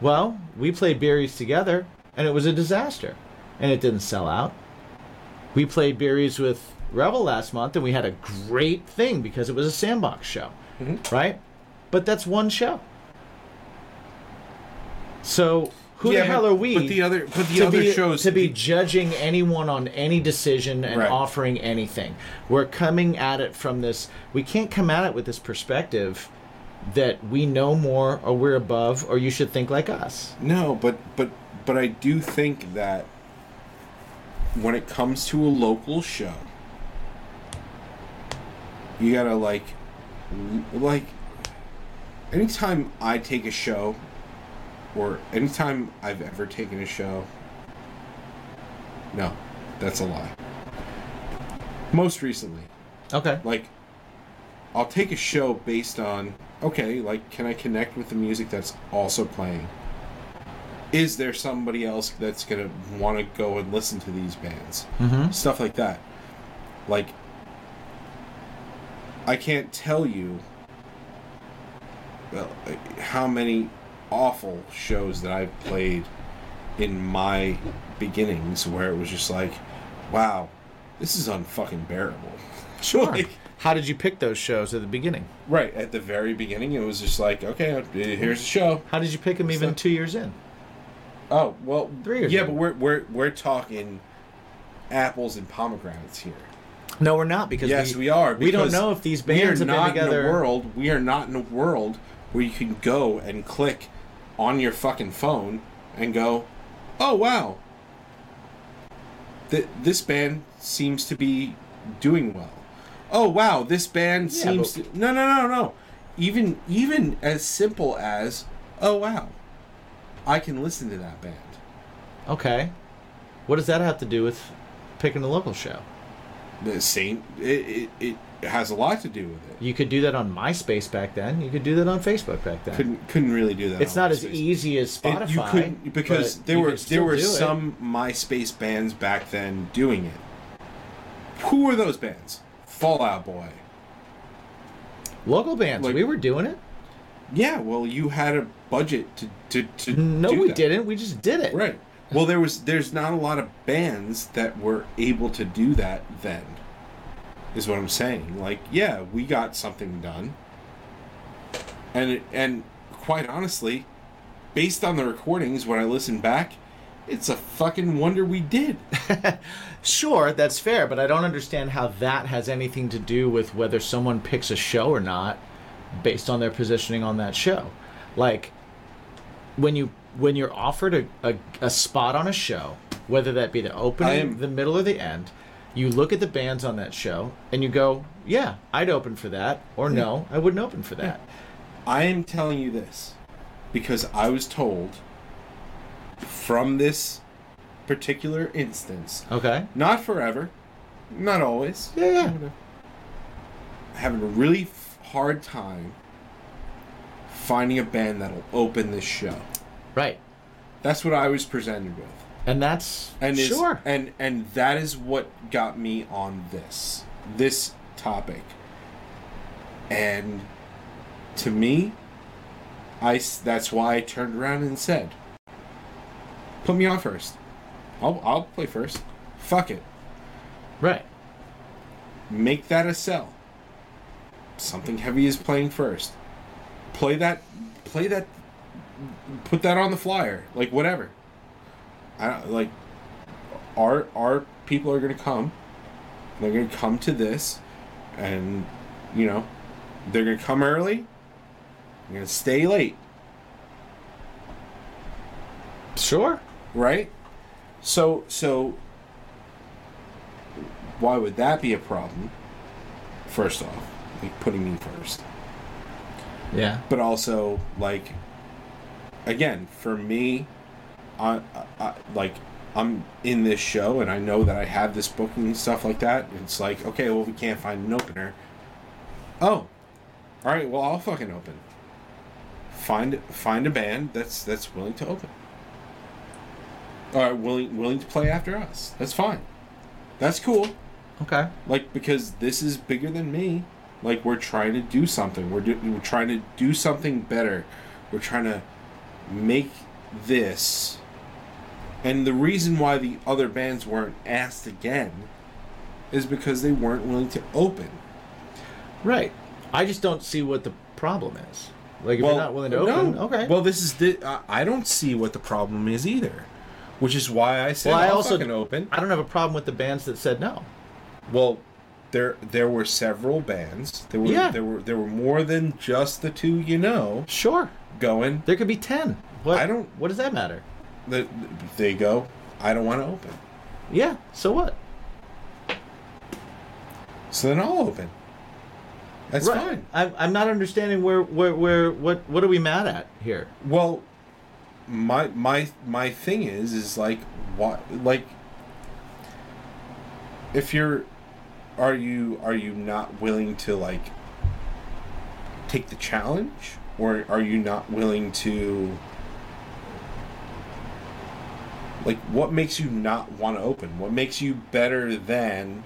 Well, we played Beery's together, and it was a disaster, and it didn't sell out. We played Beery's with Revel last month, and we had a great thing because it was a sandbox show, mm-hmm. right? But that's one show. So who Yeah, the hell but- are we? but the other- but the to other be, shows- to be judging anyone on any decision and Right. offering anything. We're coming at it from this. We can't come at it with this perspective that we know more or we're above or you should think like us. No, but but but I do think that when it comes to a local show, you gotta like like anytime I take a show or anytime I've ever taken a show. No, that's a lie. Most recently, Okay. like I'll take a show based on okay, like can I connect with the music that's also playing? Is there somebody else that's gonna want to go and listen to these bands? Mm-hmm. Stuff like that. Like I can't tell you well, uh, how many awful shows that I've played in my beginnings where it was just like, wow, this is unfucking bearable. Sure. Like, How did you pick those shows at the beginning? Right at the very beginning, it was just like, okay, here's the show. How did you pick them even two years in? Oh well, Three years Yeah, ago. but we're we're we're talking apples and pomegranates here. No, we're not because Yes, we, we are. We don't know if these bands have been together. in a world. We are not in a world where you can go and click on your fucking phone and go, "Oh wow, Th- this band seems to be doing well." Oh wow, this band Yeah, seems but- to no no no no. Even even as simple as, "Oh wow, I can listen to that band." Okay. What does that have to do with picking a local show? The same. It, it, it has a lot to do with it. You could do that on MySpace back then. You could do that on Facebook back then. Couldn't couldn't really do that. it's not as easy as It- Spotify. you couldn't because there were there were it. some MySpace bands back then doing it. Who were those bands? Fall Out Boy. local bands. like- we were doing it. Yeah, well, you had a budget to to, to No, do we that. didn't. We just did it. Right. Well, there was there's not a lot of bands that were able to do that then. Is what I'm saying. Like, yeah, we got something done. And it, and quite honestly, based on the recordings when I listen back, It's a fucking wonder we did. Sure, that's fair, but I don't understand how that has anything to do with whether someone picks a show or not based on their positioning on that show. Like when you when you're offered a, a, a spot on a show, whether that be the opening, am- the middle, or the end, you look at the bands on that show and you go, Yeah, I'd open for that, or no, I wouldn't open for that. I am telling you this because I was told from this particular instance, Okay. not forever, not always, Yeah, yeah. having a really hard time finding a band that'll open this show. Right. That's what I was presented with. And that's And is, sure. and and that is what got me on this this topic. And to me, I that's why I turned around and said, "Put me on first. I'll I'll play first. Fuck it. Right. Make that a sell. Something heavy is playing first. Play that. Play that. Put that on the flyer. Like whatever. I don't like. Our our people are gonna come. They're gonna come to this, and you know, they're gonna come early. They're gonna stay late, Sure. right? So so. Why would that be a problem? First off, like putting me first. Yeah. but also like again for me I, I like i'm in this show and i know that i have this booking and stuff like that. It's like okay well we can't find an opener. Oh all right well i'll fucking open. Find find a band that's that's willing to open. All right willing willing to play after us. That's fine. That's cool. Okay. like because this is bigger than me. Like we're trying to do something. We're, do, we're trying to do something better. We're trying to make this and the reason why the other bands weren't asked again is because they weren't willing to open Right. I just don't see what the problem is. Like if you're not willing to open, no. okay. well this is the I, I don't see what the problem is either which is why i said Well, I also- fucking open I don't have a problem with the bands that said no. Well, there there were several bands. There were Yeah. there were there were more than just the two you know Sure. Going. There could be 10. What I don't- What does that matter? The, they go. I don't want to open. Yeah. So what? So then I'll open. That's fine. I'm, I'm not understanding where, where, where, what, what are we mad at here? Well, my my my thing is is like what like if you're are you are you not willing to like take the challenge or are you not willing to like what makes you not want to open what makes you better than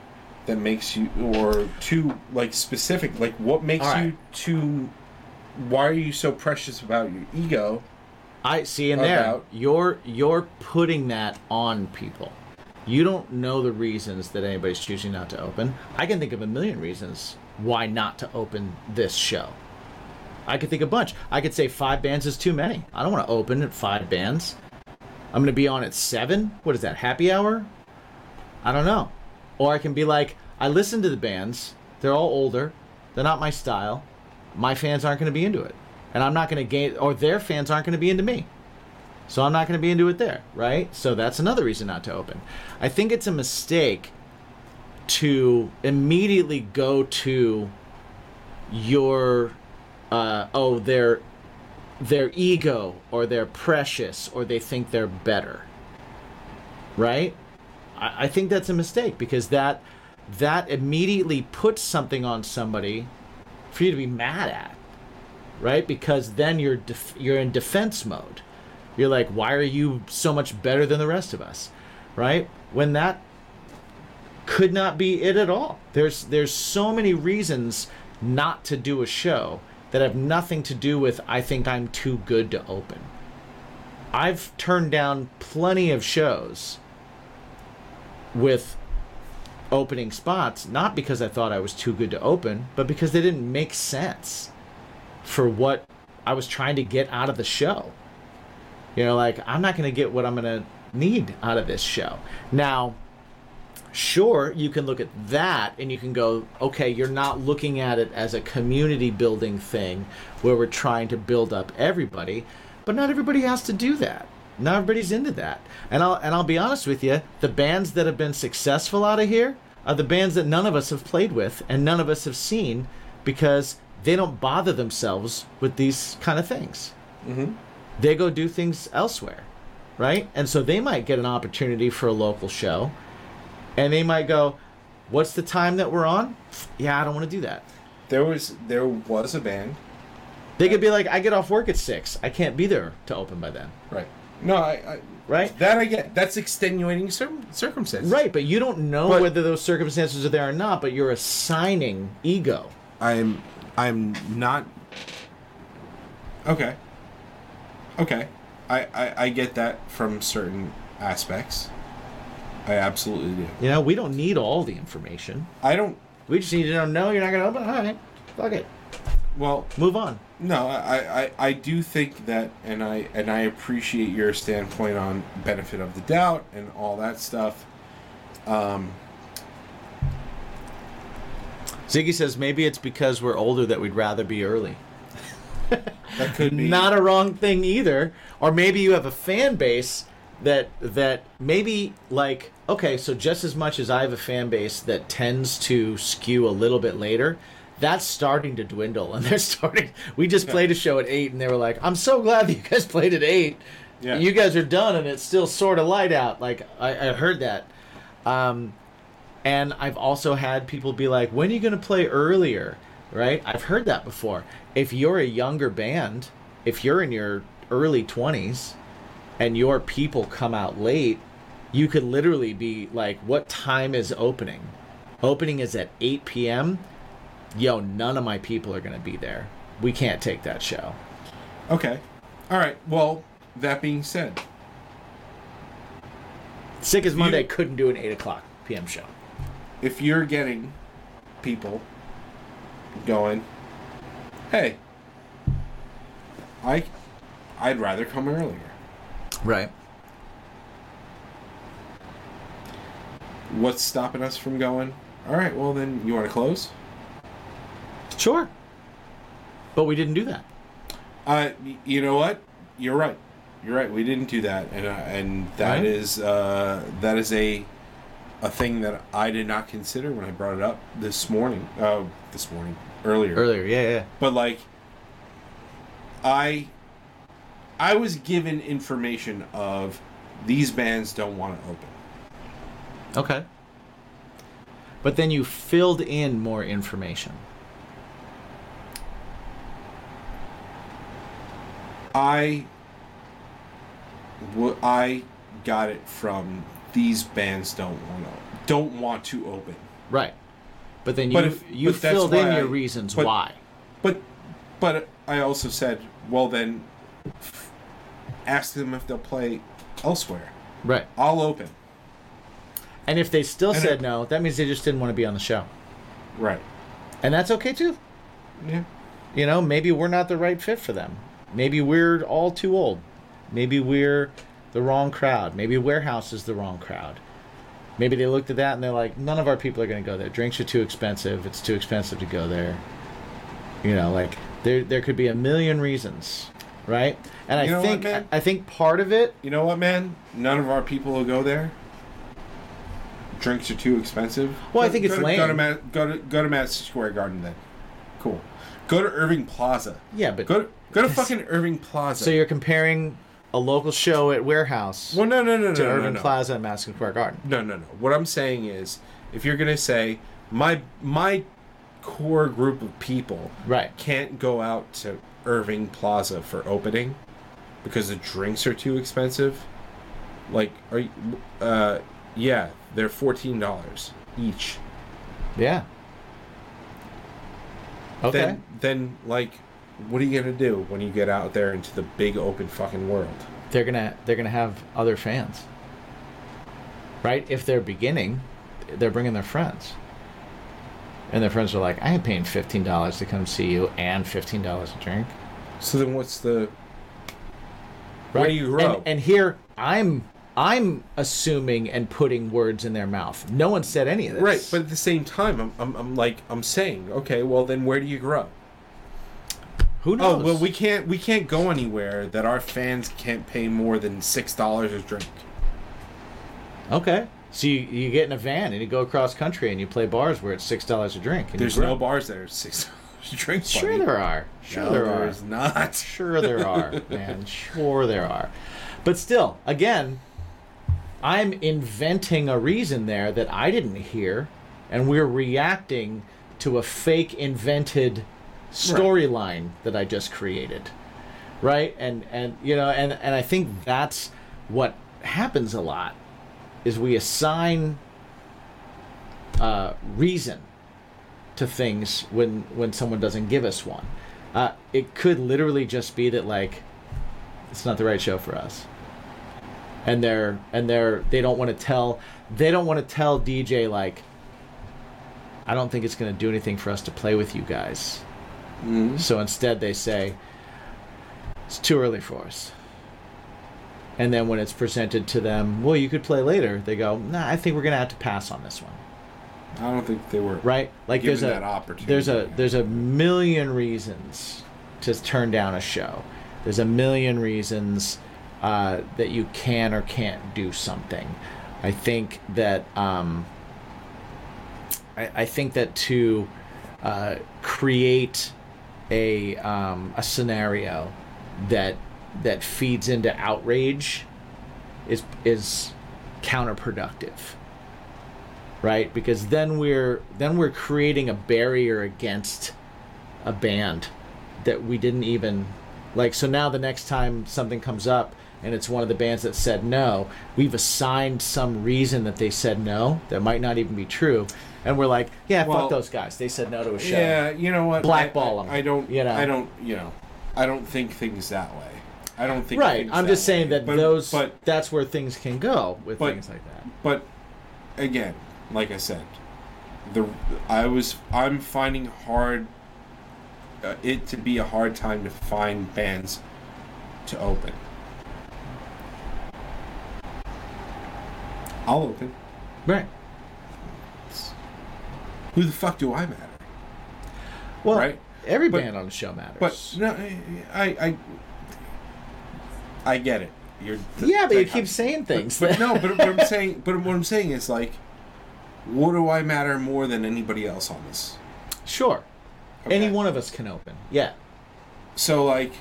that makes you or too like specific like what makes right. you too why are you so precious about your ego I see in there. About- You're you're putting that on people. You don't know the reasons that anybody's choosing not to open. I can think of a million reasons why not to open this show. I could think a bunch. I could say five bands is too many. I don't want to open at five bands. I'm going to be on at seven. What is that? Happy hour? I don't know. Or I can be like, I listen to the bands. They're all older. They're not my style. My fans aren't going to be into it. And I'm not going to gain, or their fans aren't going to be into me. So I'm not going to be into it there, right? So that's another reason not to open. I think it's a mistake to immediately go to your, uh, oh, their, their ego, or they're precious, or they think they're better, right? I, I think that's a mistake because that that immediately puts something on somebody for you to be mad at, right? Because then you're def- you're in defense mode. You're like, why are you so much better than the rest of us, right? When that could not be it at all. There's there's so many reasons not to do a show that have nothing to do with I think I'm too good to open. I've turned down plenty of shows with opening spots, not because I thought I was too good to open, but because they didn't make sense for what I was trying to get out of the show. You know, like I'm not going to get what I'm going to need out of this show. Now, sure, you can look at that and you can go, okay, you're not looking at it as a community building thing where we're trying to build up everybody, but not everybody has to do that. Not everybody's into that. And I'll and I'll be honest with you, the bands that have been successful out of here are the bands that none of us have played with and none of us have seen because they don't bother themselves with these kind of things. Mhm. They go do things elsewhere, right? And so they might get an opportunity for a local show, and they might go, "What's the time that we're on?" Yeah, I don't want to do that. There was there was a band. They could be like, "I get off work at six. I can't be there to open by then." Right. No, I, I Right? that I get. That's extenuating cir- circumstances. Right, but you don't know But- whether those circumstances are there or not. But you're assigning ego. I'm I'm not Okay. Okay. I, I, I get that from certain aspects. I absolutely do. You know, we don't need all the information. I don't We just need to know. No, you're not going to open. All right, fuck it. well Move on. no, I, I, I do think that and I and I appreciate your standpoint on benefit of the doubt and all that stuff. Um Ziggy says maybe it's because we're older that we'd rather be early. that could be Not a wrong thing either. Or maybe you have a fan base that that maybe like okay, so just as much as I have a fan base that tends to skew a little bit later, that's starting to dwindle and they're starting we just played a show at 8 and they were like, "I'm so glad that you guys played at 8. Yeah. You guys are done and it's still sort of light out." Like I, I heard that. Um and I've also had people be like, when are you going to play earlier? Right? I've heard that before. If you're a younger band, if you're in your early 20s and your people come out late, you could literally be like, what time is opening? Opening is at 8 p.m. Yo, none of my people are going to be there. We can't take that show. Okay. All right. Well, that being said, Sick as Monday You- couldn't do an 8 o'clock p.m. show. if you're getting people going, hey, I, I'd rather come earlier. Right. What's stopping us from going? All right, well then you want to close? Sure. But we didn't do that. Uh, you know what? You're right. You're right. We didn't do that, and uh, and that Right. is uh, that is a a thing that I did not consider when I brought it up this morning. Uh, this morning earlier. Earlier, yeah, yeah. but like i i was given information of these bands don't want to open Okay. But then you filled in more information. i w- i got it from these bands don't want to don't want to open Right. But then you But if- you but filled in your I- reasons but- why. but but i also said well then f- ask them if they'll play elsewhere Right. i'll open And if they still And said it- no, that means they just didn't want to be on the show. right And that's okay too. yeah You know, maybe we're not the right fit for them. Maybe we're all too old. Maybe we're the wrong crowd. Maybe Warehouse is the wrong crowd. Maybe they looked at that and they're like, none of our people are going to go there. Drinks are too expensive. It's too expensive to go there. You know, like there there could be a million reasons, right? And I You what, think man? I think part of it You know what, man? None of our people will go there. Drinks are too expensive. Well, I think it's go to, go to, lame. Ma- go to go to Madison Square Garden then. Cool. Go to Irving Plaza. Yeah, but Go to go to fucking Irving Plaza. so you're comparing a local show at Warehouse well, no, no, no, no, to no, Irving no. Plaza and Madison Square Garden. No, no, no. What I'm saying is, if you're gonna say my my core group of people Right. can't go out to Irving Plaza for opening because the drinks are too expensive. Like, are you, uh, yeah, they're fourteen dollars each. Yeah. Okay. Then, then, like, what are you gonna do when you get out there into the big open fucking world? they're gonna they're gonna have other fans right if they're beginning they're bringing their friends and their friends are like i am paying $15 to come see you and $15 a drink So then, what's the? Where do you grow? And, and here I'm I'm assuming and putting words in their mouth. No one said any of this. Right, but at the same time, I'm, I'm, I'm like, I'm saying, okay, well then, where do you grow? who oh, knows? Oh well, we can't we can't go anywhere that our fans can't pay more than six dollars a drink. okay. So you, you get in a van and you go across country and you play bars where it's six dollars a drink. And There's no bars there. Six dollars a drink. Sure buddy. there are. Sure No, there there are. is not. Sure there are, man. Sure there are. But still, again, I'm inventing a reason there that I didn't hear, and we're reacting to a fake invented storyline that I just created. Right? And and you know, and and I think that's what happens a lot is we assign uh, reason to things when when someone doesn't give us one. Uh, it could literally just be that like it's not the right show for us, and they're and they're they don't want to tell they don't want to tell DJ like I don't think it's going to do anything for us to play with you guys. So instead they say it's too early for us. And then when it's presented to them, well, you could play later. They go, nah, I think we're gonna have to pass on this one I don't think they were. right? Like there's a that opportunity. there's a there's a million reasons to turn down a show. There's a million reasons uh, that you can or can't do something. I think that um, I, I think that to uh, create a um, a scenario that that feeds into outrage is is counterproductive right because then we're then we're creating a barrier against a band that we didn't even like so now the next time something comes up and it's one of the bands that said no we've assigned some reason that they said no that might not even be true and we're like yeah Well, fuck those guys they said no to a show Yeah, you know what? Blackball I, I, I don't. you know. I don't. You know. I don't think things that way. I don't think. right i'm just saying way. that But- those But that's where things can go with But- things like that but again, like I said, the I was I'm finding hard uh, it to be a hard time to find bands to open. I'll open. right Who the fuck do I matter? well Right. every But- band on the show matters But no, I I I get it. You're yeah but you keep saying things But no, but what I'm saying, but what I'm saying is like, what do I matter more than anybody else on this? sure Okay. any one of us can open yeah So like,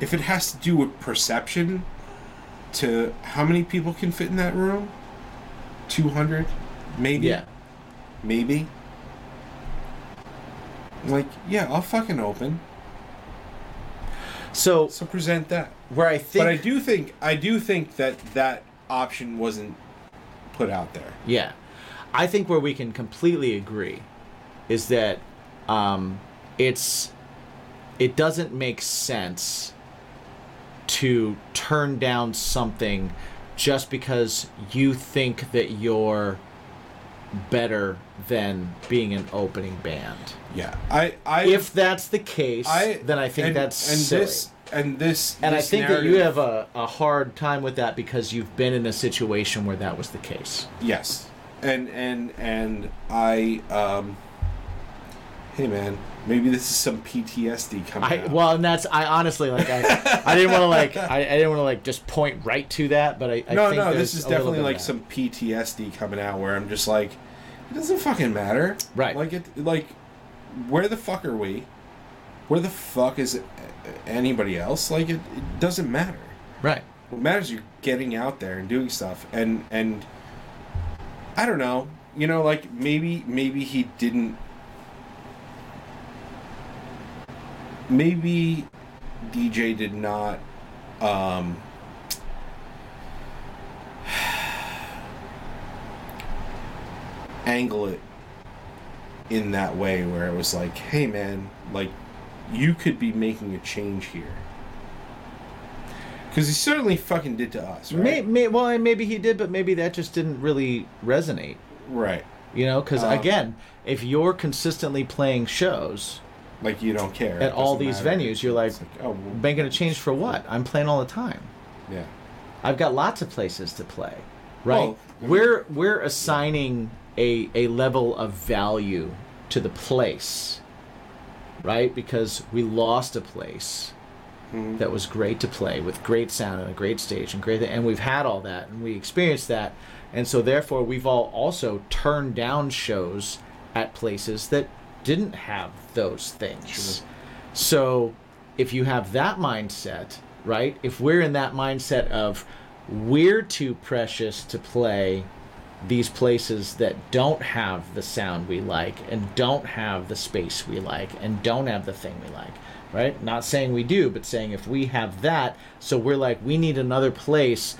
if it has to do with perception, to how many people can fit in that room? Two hundred, maybe. yeah Maybe. Like, yeah, I'll fucking open. so So present that. Where i think but I do think I do think that that option wasn't put out there. Yeah. I think where we can completely agree is that um, it's it doesn't make sense to turn down something just because you think that you're better than being an opening band. Yeah, I, I If that's the case, I then I think and, that's and silly. this and this and I this think that you have a, a hard time with that because you've been in a situation where that was the case. yes, and and and I um. Hey man, maybe this is some PTSD coming I out. well, and that's I honestly like I I didn't want to like I, I didn't want to like just point right to that, but I, I no, think no, this is definitely like some PTSD coming out where I'm just like, it doesn't fucking matter, Right. Like it, like, where the fuck are we? Where the fuck is anybody else? Like it, it doesn't matter. right. What matters you're getting out there and doing stuff, and and I don't know, you know, like maybe maybe he didn't. Maybe DJ did not. Um, angle it in that way where it was like, hey man, like you could be making a change here. Because he certainly fucking did to us, right? May, may, well, and maybe he did, but maybe that just didn't really resonate. Right. You know, because Uh, again, if you're consistently playing shows, Like you don't care at all these matter. venues. You're like, It's oh well, making a change for what? I'm playing all the time. yeah. I've got lots of places to play. Right? Well, I mean- we're we're assigning a a level of value to the place. Right? Because we lost a place Mm-hmm. that was great to play with great sound and a great stage and great and we've had all that and we experienced that. And so therefore we've all also turned down shows at places that didn't have those things. So if you have that mindset, right? If we're in that mindset of we're too precious to play these places that don't have the sound we like and don't have the space we like and don't have the thing we like, right? Not saying we do, but saying if we have that, so we're like, we need another place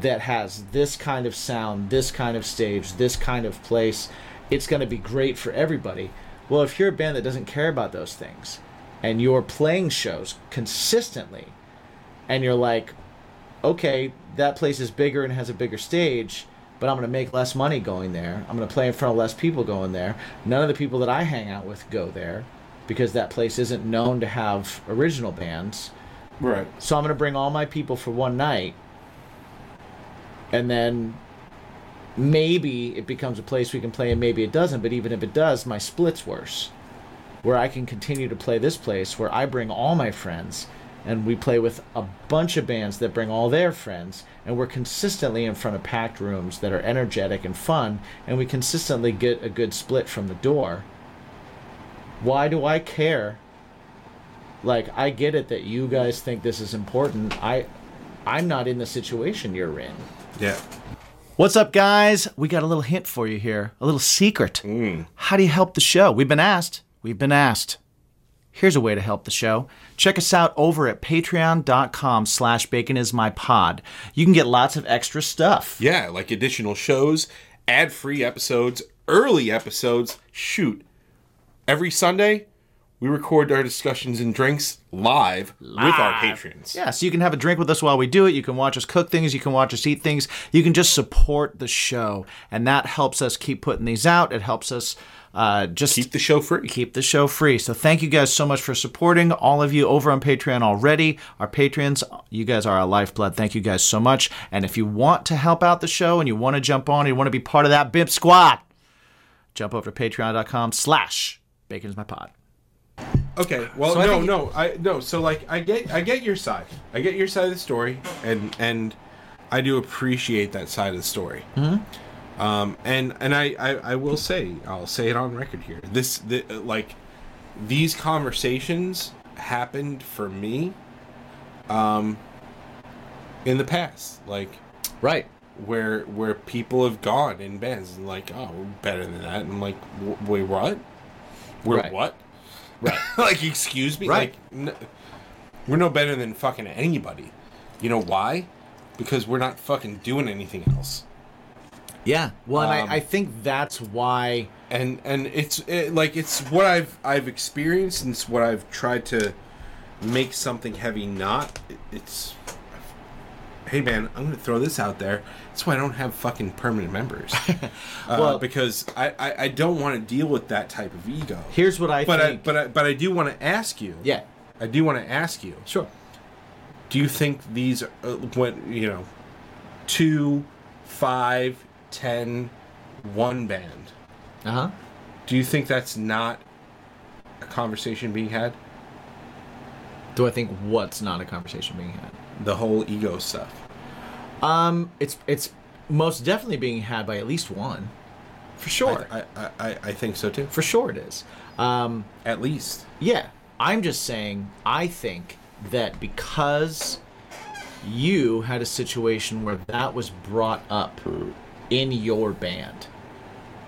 that has this kind of sound, this kind of stage, this kind of place. It's going to be great for everybody. Well, if you're a band that doesn't care about those things and you're playing shows consistently and you're like, okay, that place is bigger and has a bigger stage, but I'm going to make less money going there. I'm going to play in front of less people going there. None of the people that I hang out with go there because that place isn't known to have original bands. Right. So I'm going to bring all my people for one night. And then maybe it becomes a place we can play and maybe it doesn't, but even if it does, my split's worse. Where I can continue to play this place where I bring all my friends and we play with a bunch of bands that bring all their friends and we're consistently in front of packed rooms that are energetic and fun and we consistently get a good split from the door. Why do I care? Like I get it that you guys think this is important. I I'm not in the situation you're in. Yeah. What's up, guys? We got a little hint for you here, a little secret. Mm. How do you help the show? We've been asked. We've been asked. Here's a way to help the show. Check us out over at patreon.com slash baconismypod. You can get lots of extra stuff. Yeah, like additional shows, ad-free episodes, early episodes. Shoot. Every Sunday, we record our discussions and drinks live, with our patrons. Yeah, so you can have a drink with us while we do it. You can watch us cook things. You can watch us eat things. You can just support the show. And that helps us keep putting these out. It helps us uh, just Keep the show free. keep the show free. So thank you guys so much for supporting all of you over on Patreon already. Our patrons, you guys are our lifeblood. Thank you guys so much. And if you want to help out the show and you want to jump on, you want to be part of that BIMP squad, jump over to patreon.com slash bacon is my pod. Okay. Well, So I no, think- no, I no. So like, I get, I get your side. I get your side of the story, and and I do appreciate that side of the story. Mm-hmm. Um, and and I, I I will say, I'll say it on record here. This the, like these conversations happened for me, um, in the past, like Right. where where people have gone in bands and like, oh, we're better than that. And I'm like, "W- wait, what? We're Right. what? Right. like, excuse me? Right. Like, n- we're no better than fucking anybody. You know why? Because we're not fucking doing anything else. Yeah. Well, and Um, I, I think that's why. And and it's it, like it's what I've I've experienced and it's what I've tried to make something heavy not. It- It's hey man, I'm gonna throw this out there. That's why I don't have fucking permanent members. uh, Well- because I, I, I don't want to deal with that type of ego. Here's what I but I think. but I but I do want to ask you. yeah. I do want to ask you. Sure. Do you think these, are, uh, what you know, two, five, ten, one band? Uh huh. Do you think that's not a conversation being had? Do I think what's not a conversation being had? The whole ego stuff. Um, it's it's most definitely being had by at least one, for sure. I, I, I, I think so too. for sure, it is. Um, At least. yeah, I'm just saying. I think that because you had a situation where that was brought up in your band,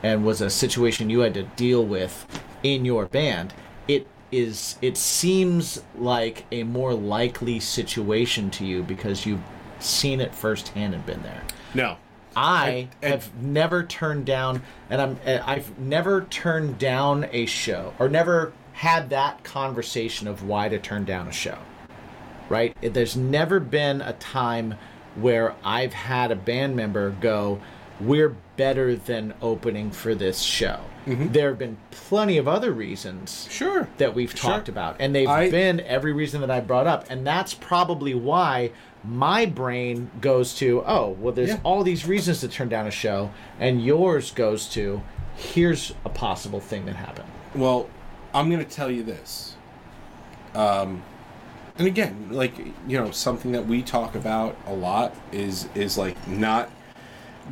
and was a situation you had to deal with in your band, it is it seems like a more likely situation to you because you've seen it firsthand and been there. No. I I- have never turned down, and I'm I've never turned down a show or never had that conversation of why to turn down a show. Right? There's never been a time where I've had a band member go, we're better than opening for this show. There have been plenty of other reasons Sure. that we've Sure. talked about, and they've I- been every reason that I brought up, and that's probably why my brain goes to, oh, well, there's Yeah. all these reasons to turn down a show, and yours goes to, here's a possible thing that happened. Well, I'm gonna tell you this. Um, and again, like you know, something that we talk about a lot is is like not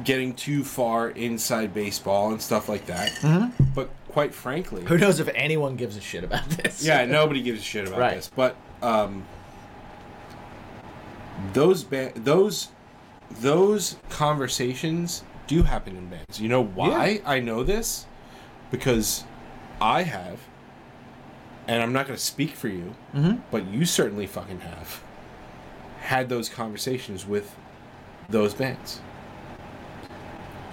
getting too far inside baseball and stuff like that. Mm-hmm. But quite frankly, Who knows if anyone gives a shit about this? yeah, nobody gives a shit about Right. this. But um, those ba- those those conversations do happen in bands. You know why I know this? Because I have, and I'm not going to speak for you, but you certainly fucking have had those conversations with those bands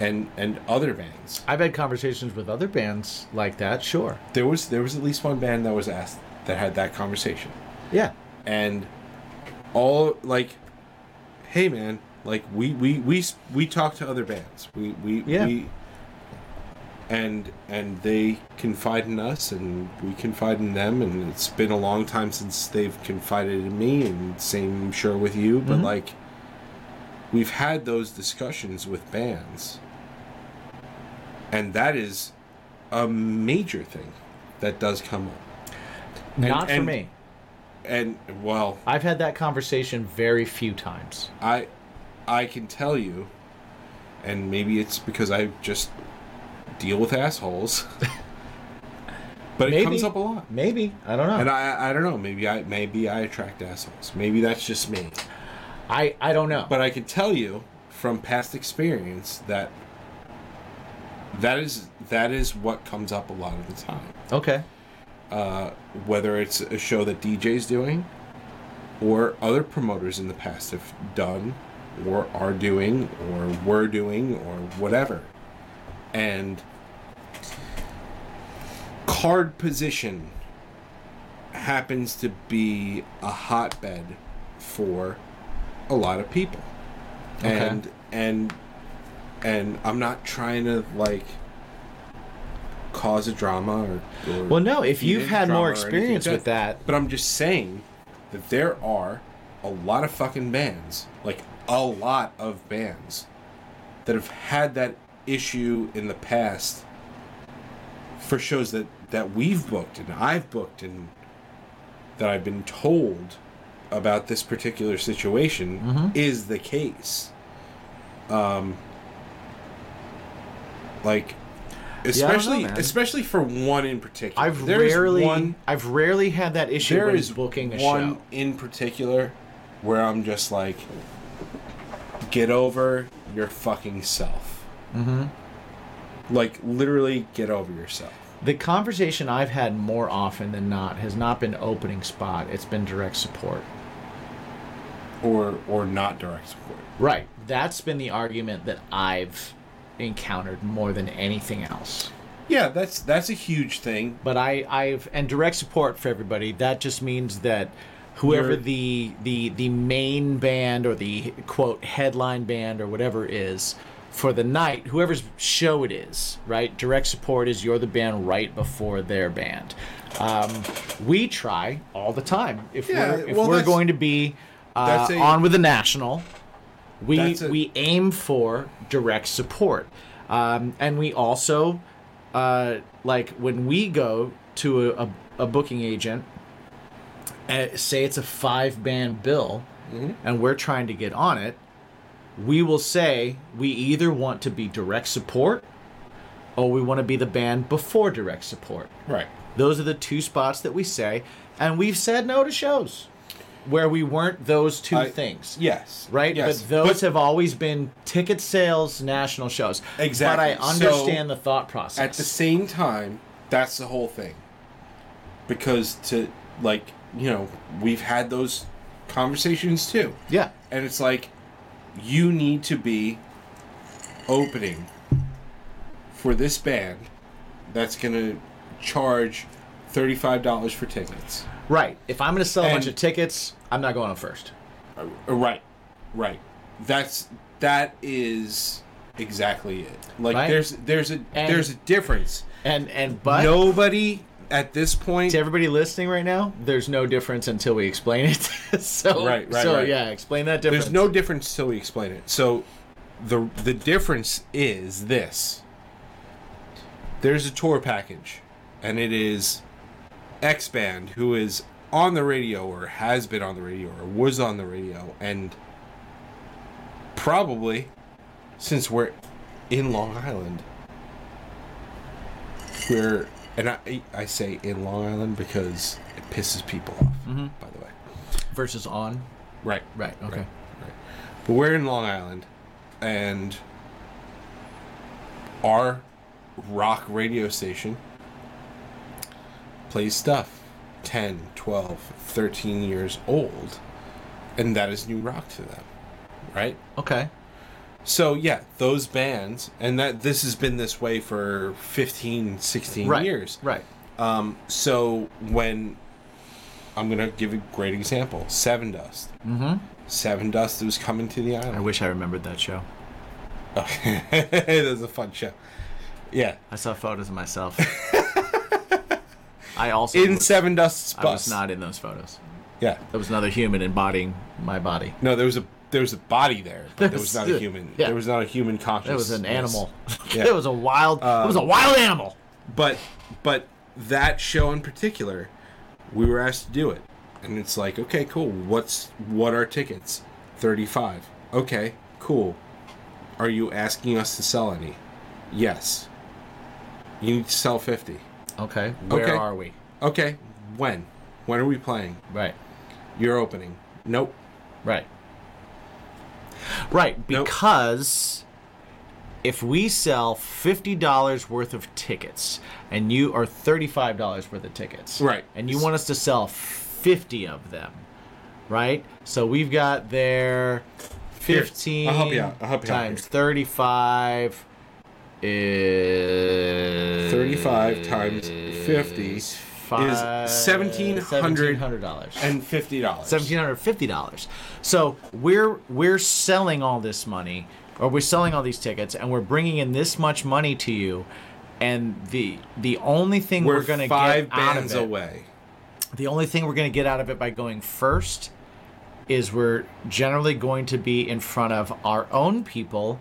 and and other bands. I've had conversations with other bands like that, sure. There was there was at least one band that was asked that had that conversation. Yeah. and all like hey man like we we we we talk to other bands we we Yeah. we and and they confide in us and we confide in them and it's been a long time since they've confided in me and same sure with you but mm-hmm. like we've had those discussions with bands and that is a major thing that does come up Not for and- me. and well I've had that conversation very few times. I I can tell you, and maybe it's because I just deal with assholes. but it comes up a lot. Maybe. I don't know. And I I don't know, maybe I maybe I attract assholes. Maybe that's just me. I, I don't know. But I can tell you from past experience that that is that is what comes up a lot of the time. okay. Uh, whether it's a show that DJ's doing or other promoters in the past have done or are doing or were doing or whatever. And card position happens to be a hotbed for a lot of people. Okay. And and and I'm not trying to like cause a drama or, or Well, no, if you've had more experience with that, But I'm just saying that there are a lot of fucking bands, like a lot of bands, that have had that issue in the past for shows that that we've booked and I've booked and that I've been told about this particular situation Mm-hmm. is the case. Um, like, I don't know, especially especially for one in particular. I've There rarely one I've rarely had that issue there is booking a one show. in particular where I'm just like, get over your fucking self. Mm-hmm. Like literally, get over yourself. The conversation I've had more often than not has not been opening spot. It's been direct support. Or or not direct support. Right. That's been the argument that I've encountered more than anything else. Yeah, that's that's a huge thing. But I, I've and direct support for everybody. That just means that whoever You're- the the the main band or the quote headline band or whatever is for the night, whoever's show it is, right? Direct support is you're the band right before their band. Um, we try all the time if Yeah, we're if well, we're going to be uh, a- on with the national. We a- we aim for direct support, um, and we also uh, like when we go to a, a, a booking agent, uh, say it's a five band bill, and we're trying to get on it, we will say we either want to be direct support or we want to be the band before direct support. Right. Those are the two spots that we say, and we've said no to shows where we weren't those two I- things. Yes. Right, Yes. but those have always been ticket sales, national shows. Exactly. But I So, understand the thought process. At the same time, that's the whole thing. Because to like, you know, we've had those conversations too. yeah, And it's like you need to be opening for this band that's going to charge $35 for tickets. right. If I'm going to sell a bunch of tickets, I'm not going on first. Uh, Right. Right. That's that is exactly it. Like Right? there's there's a And- there's a difference. And and but Nobody at this point to everybody listening right now, there's no difference until we explain it. so Right, right, so right. yeah, explain that difference. there's no difference till we explain it. So the the difference is this. There's a tour package and it is X band who is on the radio or has been on the radio or was on the radio and probably since we're in Long Island we're and I I say in Long Island because it pisses people off mm-hmm. by the way. versus on. Right. Right. Okay. Right. Right. But we're in Long Island, and our rock radio station plays stuff 10, 12, 13 years old, and that is new rock to them. Right? Okay. So, yeah, those bands, and that this has been this way for 15, 16 Right. years. Right. Um, so when I'm gonna give a great example, Sevendust. Mm-hmm. Sevendust was coming to the island. I wish I remembered that show. it was a fun show. Yeah, I saw photos of myself. I also in was, Seven Dust's I was not in those photos. Yeah, There was another human embodying my body. no, there was a there was a body there, but there was not a human. yeah. There was not a human consciousness. It was an animal. Yeah. Um, it was a wild. it was a wild animal. But but that show in particular, we were asked to do it, and it's like, okay, cool. What's what are tickets? Thirty five. Okay, cool. Are you asking us to sell any? Yes. You need to sell fifty. Okay. Where Okay. are we? Okay. When? When are we playing? Right. You're opening. Nope. Right. Right, Nope. because if we sell fifty dollars worth of tickets and you are thirty-five dollars worth of tickets, Right. and you want us to sell fifty of them, right? So we've got there fifteen I'll help you out. I'll help you times here. thirty-five is 35 times 50 is $1,700 And fifty dollars. seventeen hundred fifty dollars. So we're we're selling all this money, or we're selling all these tickets, and we're bringing in this much money to you, and the the only thing we're, We're, gonna five get out bands of it, away. the only thing we're gonna get out of it by going first, is we're generally going to be in front of our own people,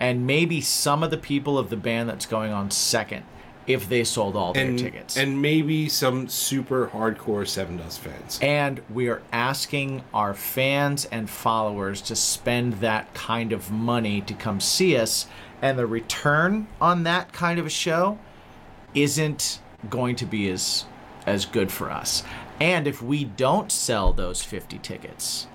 and maybe some of the people of the band that's going on second, if they sold all their and, tickets. and maybe some super hardcore Sevendust fans. And we are asking our fans and followers to spend that kind of money to come see us. And the return on that kind of a show isn't going to be as as good for us. And if we don't sell those 50 tickets,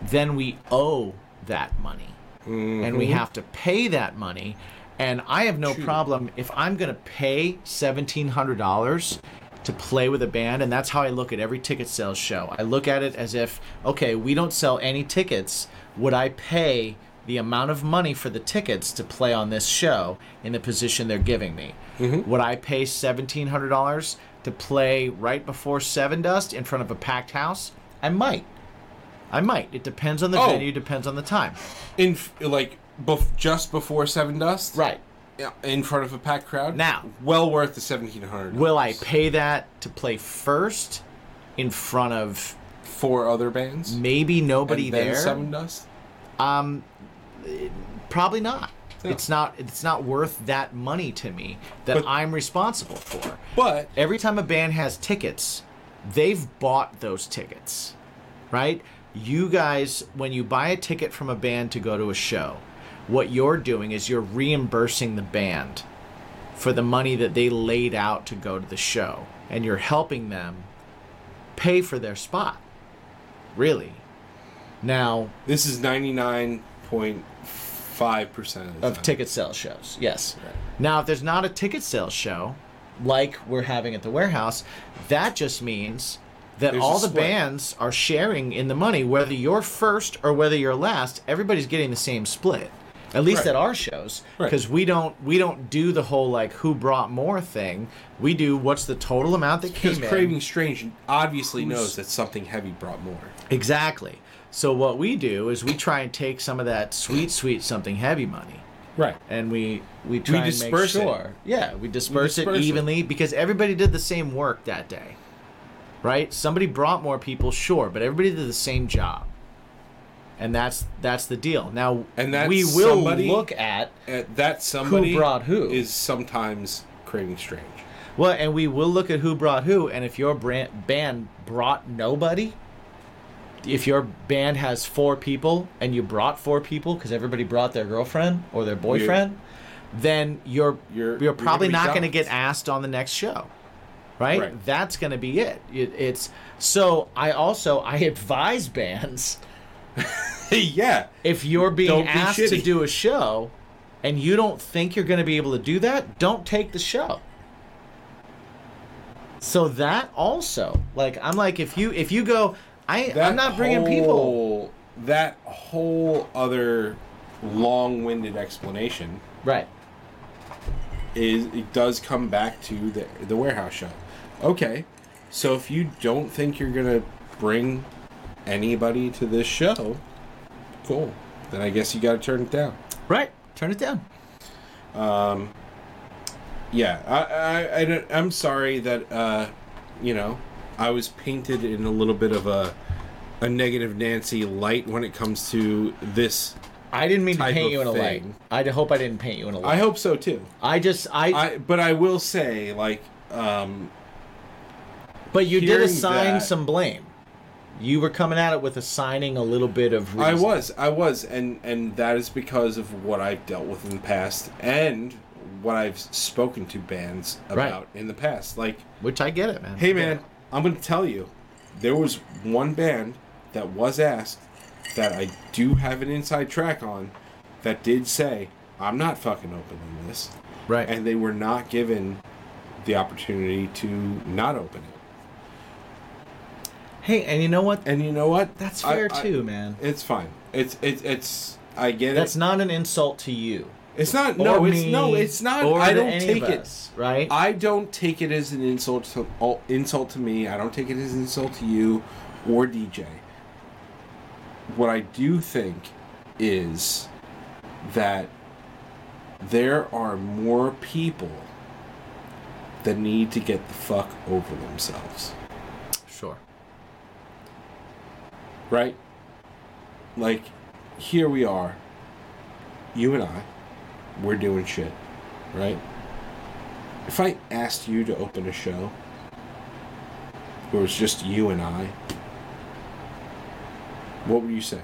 then we owe that money. Mm-hmm. And we have to pay that money. And I have no problem if I'm going to pay $1,700 to play with a band. And that's how I look at every ticket sales show. I look at it as if, okay, we don't sell any tickets. Would I pay the amount of money for the tickets to play on this show in the position they're giving me? Mm-hmm. Would I pay $1,700 to play right before Sevendust in front of a packed house? I might. I might. It depends on the Oh. venue, depends on the time. In like bef- just before Sevendust, Right. Yeah, in front of a packed crowd. Now. well worth the seventeen hundred. Will I pay that to play first in front of four other bands? maybe nobody and there? Sevendust. Um, Probably not. No. It's not it's not worth that money to me that But- I'm responsible for. But Every time a band has tickets, they've bought those tickets. Right? You guys when you buy a ticket from a band to go to a show, what you're doing is you're reimbursing the band for the money that they laid out to go to the show and you're helping them pay for their spot. Really. Now, this is ninety nine point five percent of of ticket sales shows. Yes. Now, if there's not a ticket sales show like we're having at the warehouse, that just means that There's all the bands are sharing in the money, whether you're first or whether you're last. Everybody's getting the same split. At least Right. at our shows, Right. because we don't we don't do the whole like who brought more thing. We do what's the total amount that came in. Craving Strange obviously knows that something heavy brought more. Exactly. So what we do is we try and take some of that sweet, sweet something heavy money Right. and we we try and disperse it. make sure. Yeah, we disperse, disperse it it. evenly because everybody did the same work that day. Right? Somebody brought more people, sure, but everybody did the same job. And that's that's the deal. Now And that's we will somebody- look at Uh, that somebody brought who? is sometimes Craving Strange. well, and we will look at who brought who, and if your brand, band brought nobody, if your band has four people and you brought four people because everybody brought their girlfriend or their boyfriend, then you're You're- you're, you're probably gonna not going to get asked on the next show, right? Right. That's going to be it. it. It's so I also I advise bands yeah. if you're being Don't be asked to do a show and you don't think you're going to be able to do that, don't take the show. So that also, like, I'm like, if you if you go, I That I'm not bringing people. That whole other long-winded explanation Right. is it does come back to the the warehouse show. Okay, so if you don't think you're gonna bring anybody to this show, cool. Then I guess you got to turn it down. Right. Turn it down. Um, Yeah, I, I, I, I'm sorry that uh, you know I was painted in a little bit of a a negative Nancy light when it comes to this. I didn't mean to paint you in a light. thing. I hope I didn't paint you in a light. I hope so too. I, just I, I but I will say like um, but you did assign that- some blame. You were coming at it with assigning a little bit of. I was, I was, and and that is because of what I've dealt with in the past and what I've spoken to bands Right. about in the past. Like, which I get it, man. hey man, I'm gonna tell you, there was one band that was asked that I do have an inside track on that did say I'm not fucking opening this, right? and they were not given the opportunity to not open it. Hey, and you know what? And you know what? That's fair I- too, man. It's fine. It's it's it's. I get it. That's it. not an insult to you. It's not. Or No, it's me, no. It's not. I don't take of it. us, right? I don't take it as an insult to oh, insult to me. I don't take it as an insult to you or DJ. What I do think is that there are more people that need to get the fuck over themselves. sure. Right? Like, here we are, you and I, we're doing shit, right? If I asked you to open a show where it was just you and I, what would you say?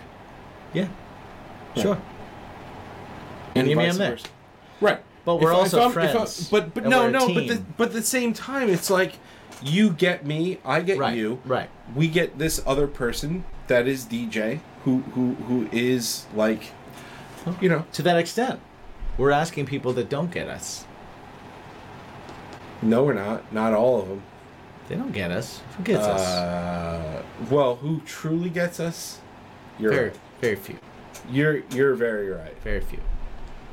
Yeah. Right. Sure. And You vice versa. Right. But we're also I'm- friends, but but no, no, but the, but at the same time, it's like you get me, I get Right. you, Right. we get this other person that is DJ who who who is like you know To that extent, we're asking people that don't get us. no we're not not all of them They don't get us. Who gets us? uh, well who truly gets us you're Very, right. very few. you're you're very right Very few.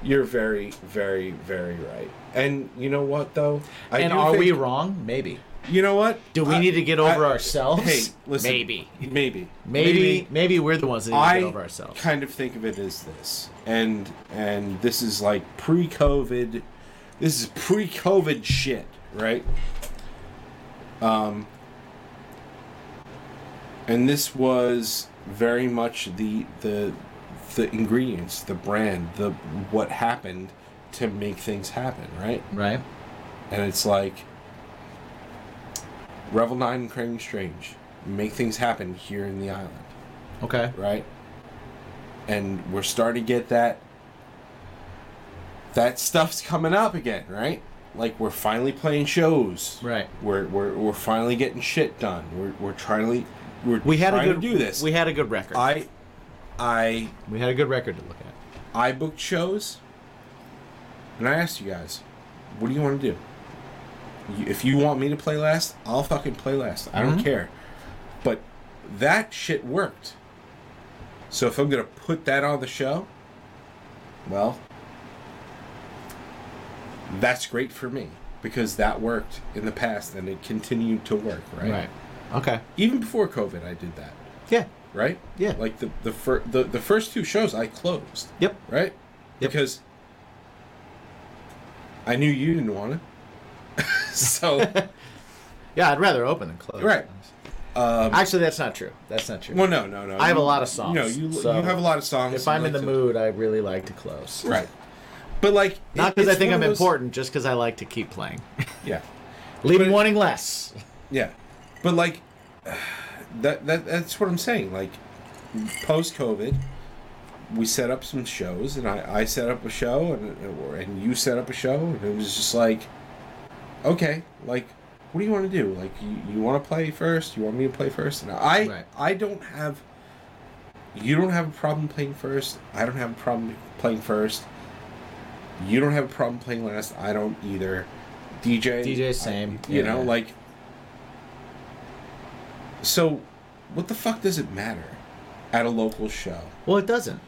you're very very very right and you know what though I and are we wrong? Maybe. You know what Do we I- need to get over I- ourselves? hey listen Maybe. maybe Maybe, maybe we're the ones that need to get over ourselves. kind of think of it as this, and and this is like pre-COVID. This is pre-COVID shit, right? Um, and this was very much the the the ingredients, the brand, the what happened to make things happen, right? Right? And it's like Revel Nine and Craving Strange make things happen here in the island Okay. right? And we're starting to get that that stuff's coming up again, right? Like we're finally playing shows. Right. We're we're, we're finally getting shit done. We're we're trying to we're We had a trying good to do this. We had a good record. I I we had a good record to look at. I booked shows and I asked you guys, what do you want to do? If you want me to play last, I'll fucking play last. I don't Mhm. care. But that shit worked. So if I'm gonna put that on the show, well, that's great for me because that worked in the past and it continued to work, right? right? Okay. Even before COVID, I did that, Yeah. right? Yeah. Like the the, fir- the the first two shows I closed Yep. right? Yep. Because I knew you didn't want to. so Yeah, I'd rather open than close. Right. Um, Actually, that's not true. That's not true. well, no, no, no. I have a lot of songs, know, you, so you have a lot of songs. if I'm you in the to- mood, I really like to close. right? But like, Not because I think I'm those- important, just because I like to keep playing. Yeah, Leave But- wanting less. yeah. But like, that that that's what I'm saying. Like, post COVID, we set up some shows, and I I set up a show, and and you set up a show, and it was just like, okay, like. What do you want to do? Like, you, you want to play first? You want me to play first? And I, Right. I don't have. You don't have a problem playing first. I don't have a problem playing first. You don't have a problem playing last. I don't either. DJ. DJ, I- same. you Yeah. know, like. So, what the fuck does it matter at a local show? Well, it doesn't.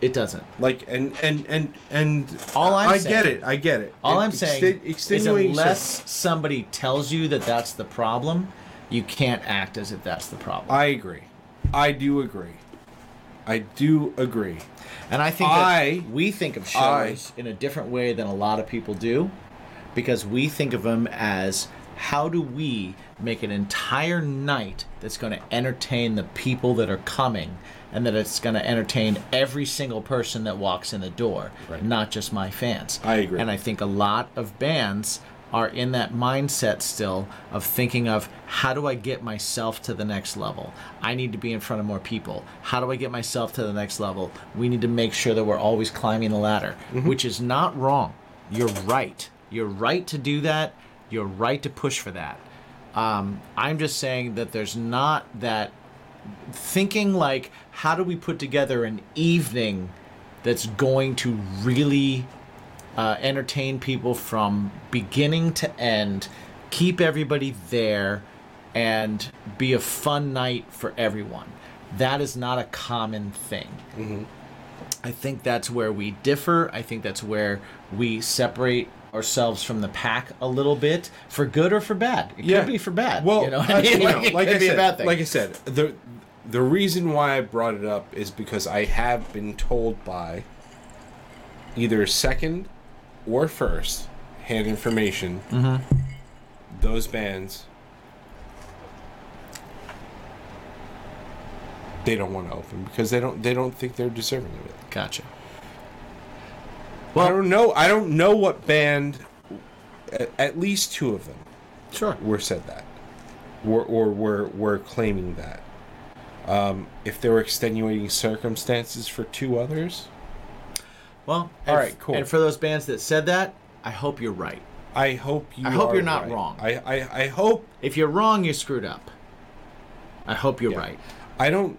It doesn't. Like, and and and and All I'm I saying- get it. I get it. All It- I'm saying is extenuating unless somebody tells you that that's the problem, you can't act as if that's the problem. I agree. I do agree. I do agree. And I think I- that we think of I- shows in a different way than a lot of people do because we think of them as how do we make an entire night that's going to entertain the people that are coming and that it's going to entertain every single person that walks in the door, Right. not just my fans. I agree. And I think a lot of bands are in that mindset still of thinking of how do I get myself to the next level? I need to be in front of more people. How do I get myself to the next level? We need to make sure that we're always climbing the ladder, which is not wrong. You're right. You're right to do that. You're right to push for that. Um, I'm just saying that there's not that thinking like, how do we put together an evening that's going to really uh, entertain people from beginning to end, keep everybody there, and be a fun night for everyone. That is not a common thing. I think that's where we differ. I think that's where we separate ourselves from the pack a little bit, for good or for bad. It could be for bad. Well, you know, I- I mean, like, it could I be said, a bad thing. like I said, the the reason why I brought it up is because I have been told by either second or first hand information Mm-hmm. those bands they don't want to open because they don't they don't think they're deserving of it. gotcha. Well, I don't know. I don't know what band. At, at least two of them Sure. were said that, or or were were claiming that. Um, if there were extenuating circumstances for two others, Well, All and right, cool. And for those bands that said that, I hope you're right. I hope you. I hope you're not right. wrong. I, I I hope If you're wrong, you screwed up. I hope you're Yeah. right. I don't.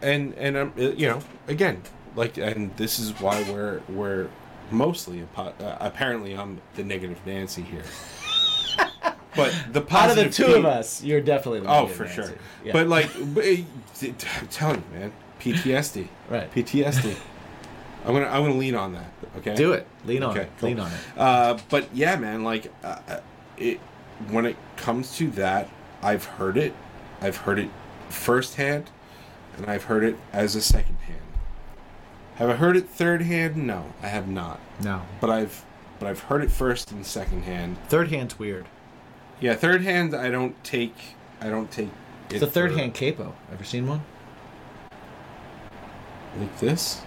And and I'm uh, you know again like and this is why we're we're mostly uh, apparently I'm the negative Nancy here. But the positive Out of the two Pete- of us, you're definitely the Oh, for sure. Yeah. But like, but, eh, I'm telling you, man, PTSD. Right. PTSD. I'm gonna I'm gonna lean on that. Okay. do it. Lean on Okay, it. cool. Lean on it. Uh, but yeah, man, like, uh, uh, it when it comes to that, I've heard it. I've heard it firsthand, and I've heard it as a second hand. Have I heard it third hand? No, I have not. No. But I've but I've heard it first and second hand. Third hand's weird. Yeah, third hand. I don't take. I don't take. It It's a third for- hand capo. Ever seen one? like this.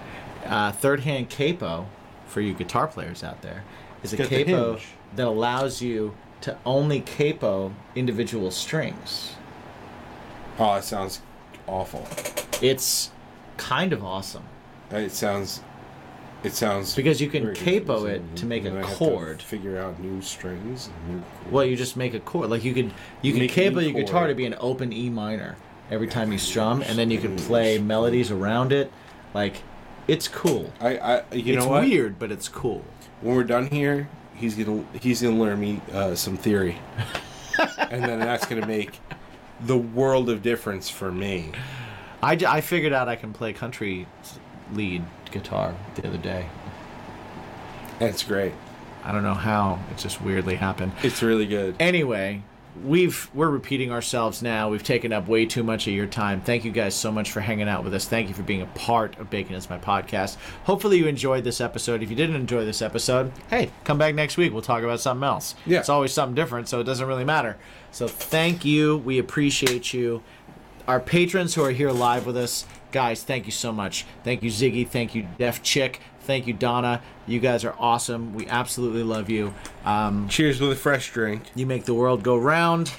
Uh, third hand capo, for you guitar players out there, is a capo that allows you to only capo individual strings. Oh, it sounds awful. It's kind of awesome It sounds. It sounds because you can capo it to make and a I have to chord. figure out new strings. And new chords. Well, you just make a chord. Like you could you could Make a cable new your guitar to be an open E minor every time you strum, and then you can play melodies around it. Like it's cool. I, I, you it's know what? weird, but it's cool. When we're done here, he's gonna he's gonna learn me uh, some theory, and then that's gonna make the world of difference for me. I, I figured out I can play country lead guitar the other day. That's great. I don't know how. It just weirdly happened. It's really good. Anyway, we've we're repeating ourselves now. We've taken up way too much of your time. Thank you guys so much for hanging out with us. Thank you for being a part of Bacon is My Podcast. Hopefully you enjoyed this episode. If you didn't enjoy this episode, hey, come back next week. We'll talk about something else. Yeah. It's always something different, so it doesn't really matter. So thank you. We appreciate you. Our patrons who are here live with us, guys, thank you so much. Thank you, Ziggy. Thank you, Def Chick. Thank you, Donna. You guys are awesome. We absolutely love you. Um, Cheers with a fresh drink. you make the world go round.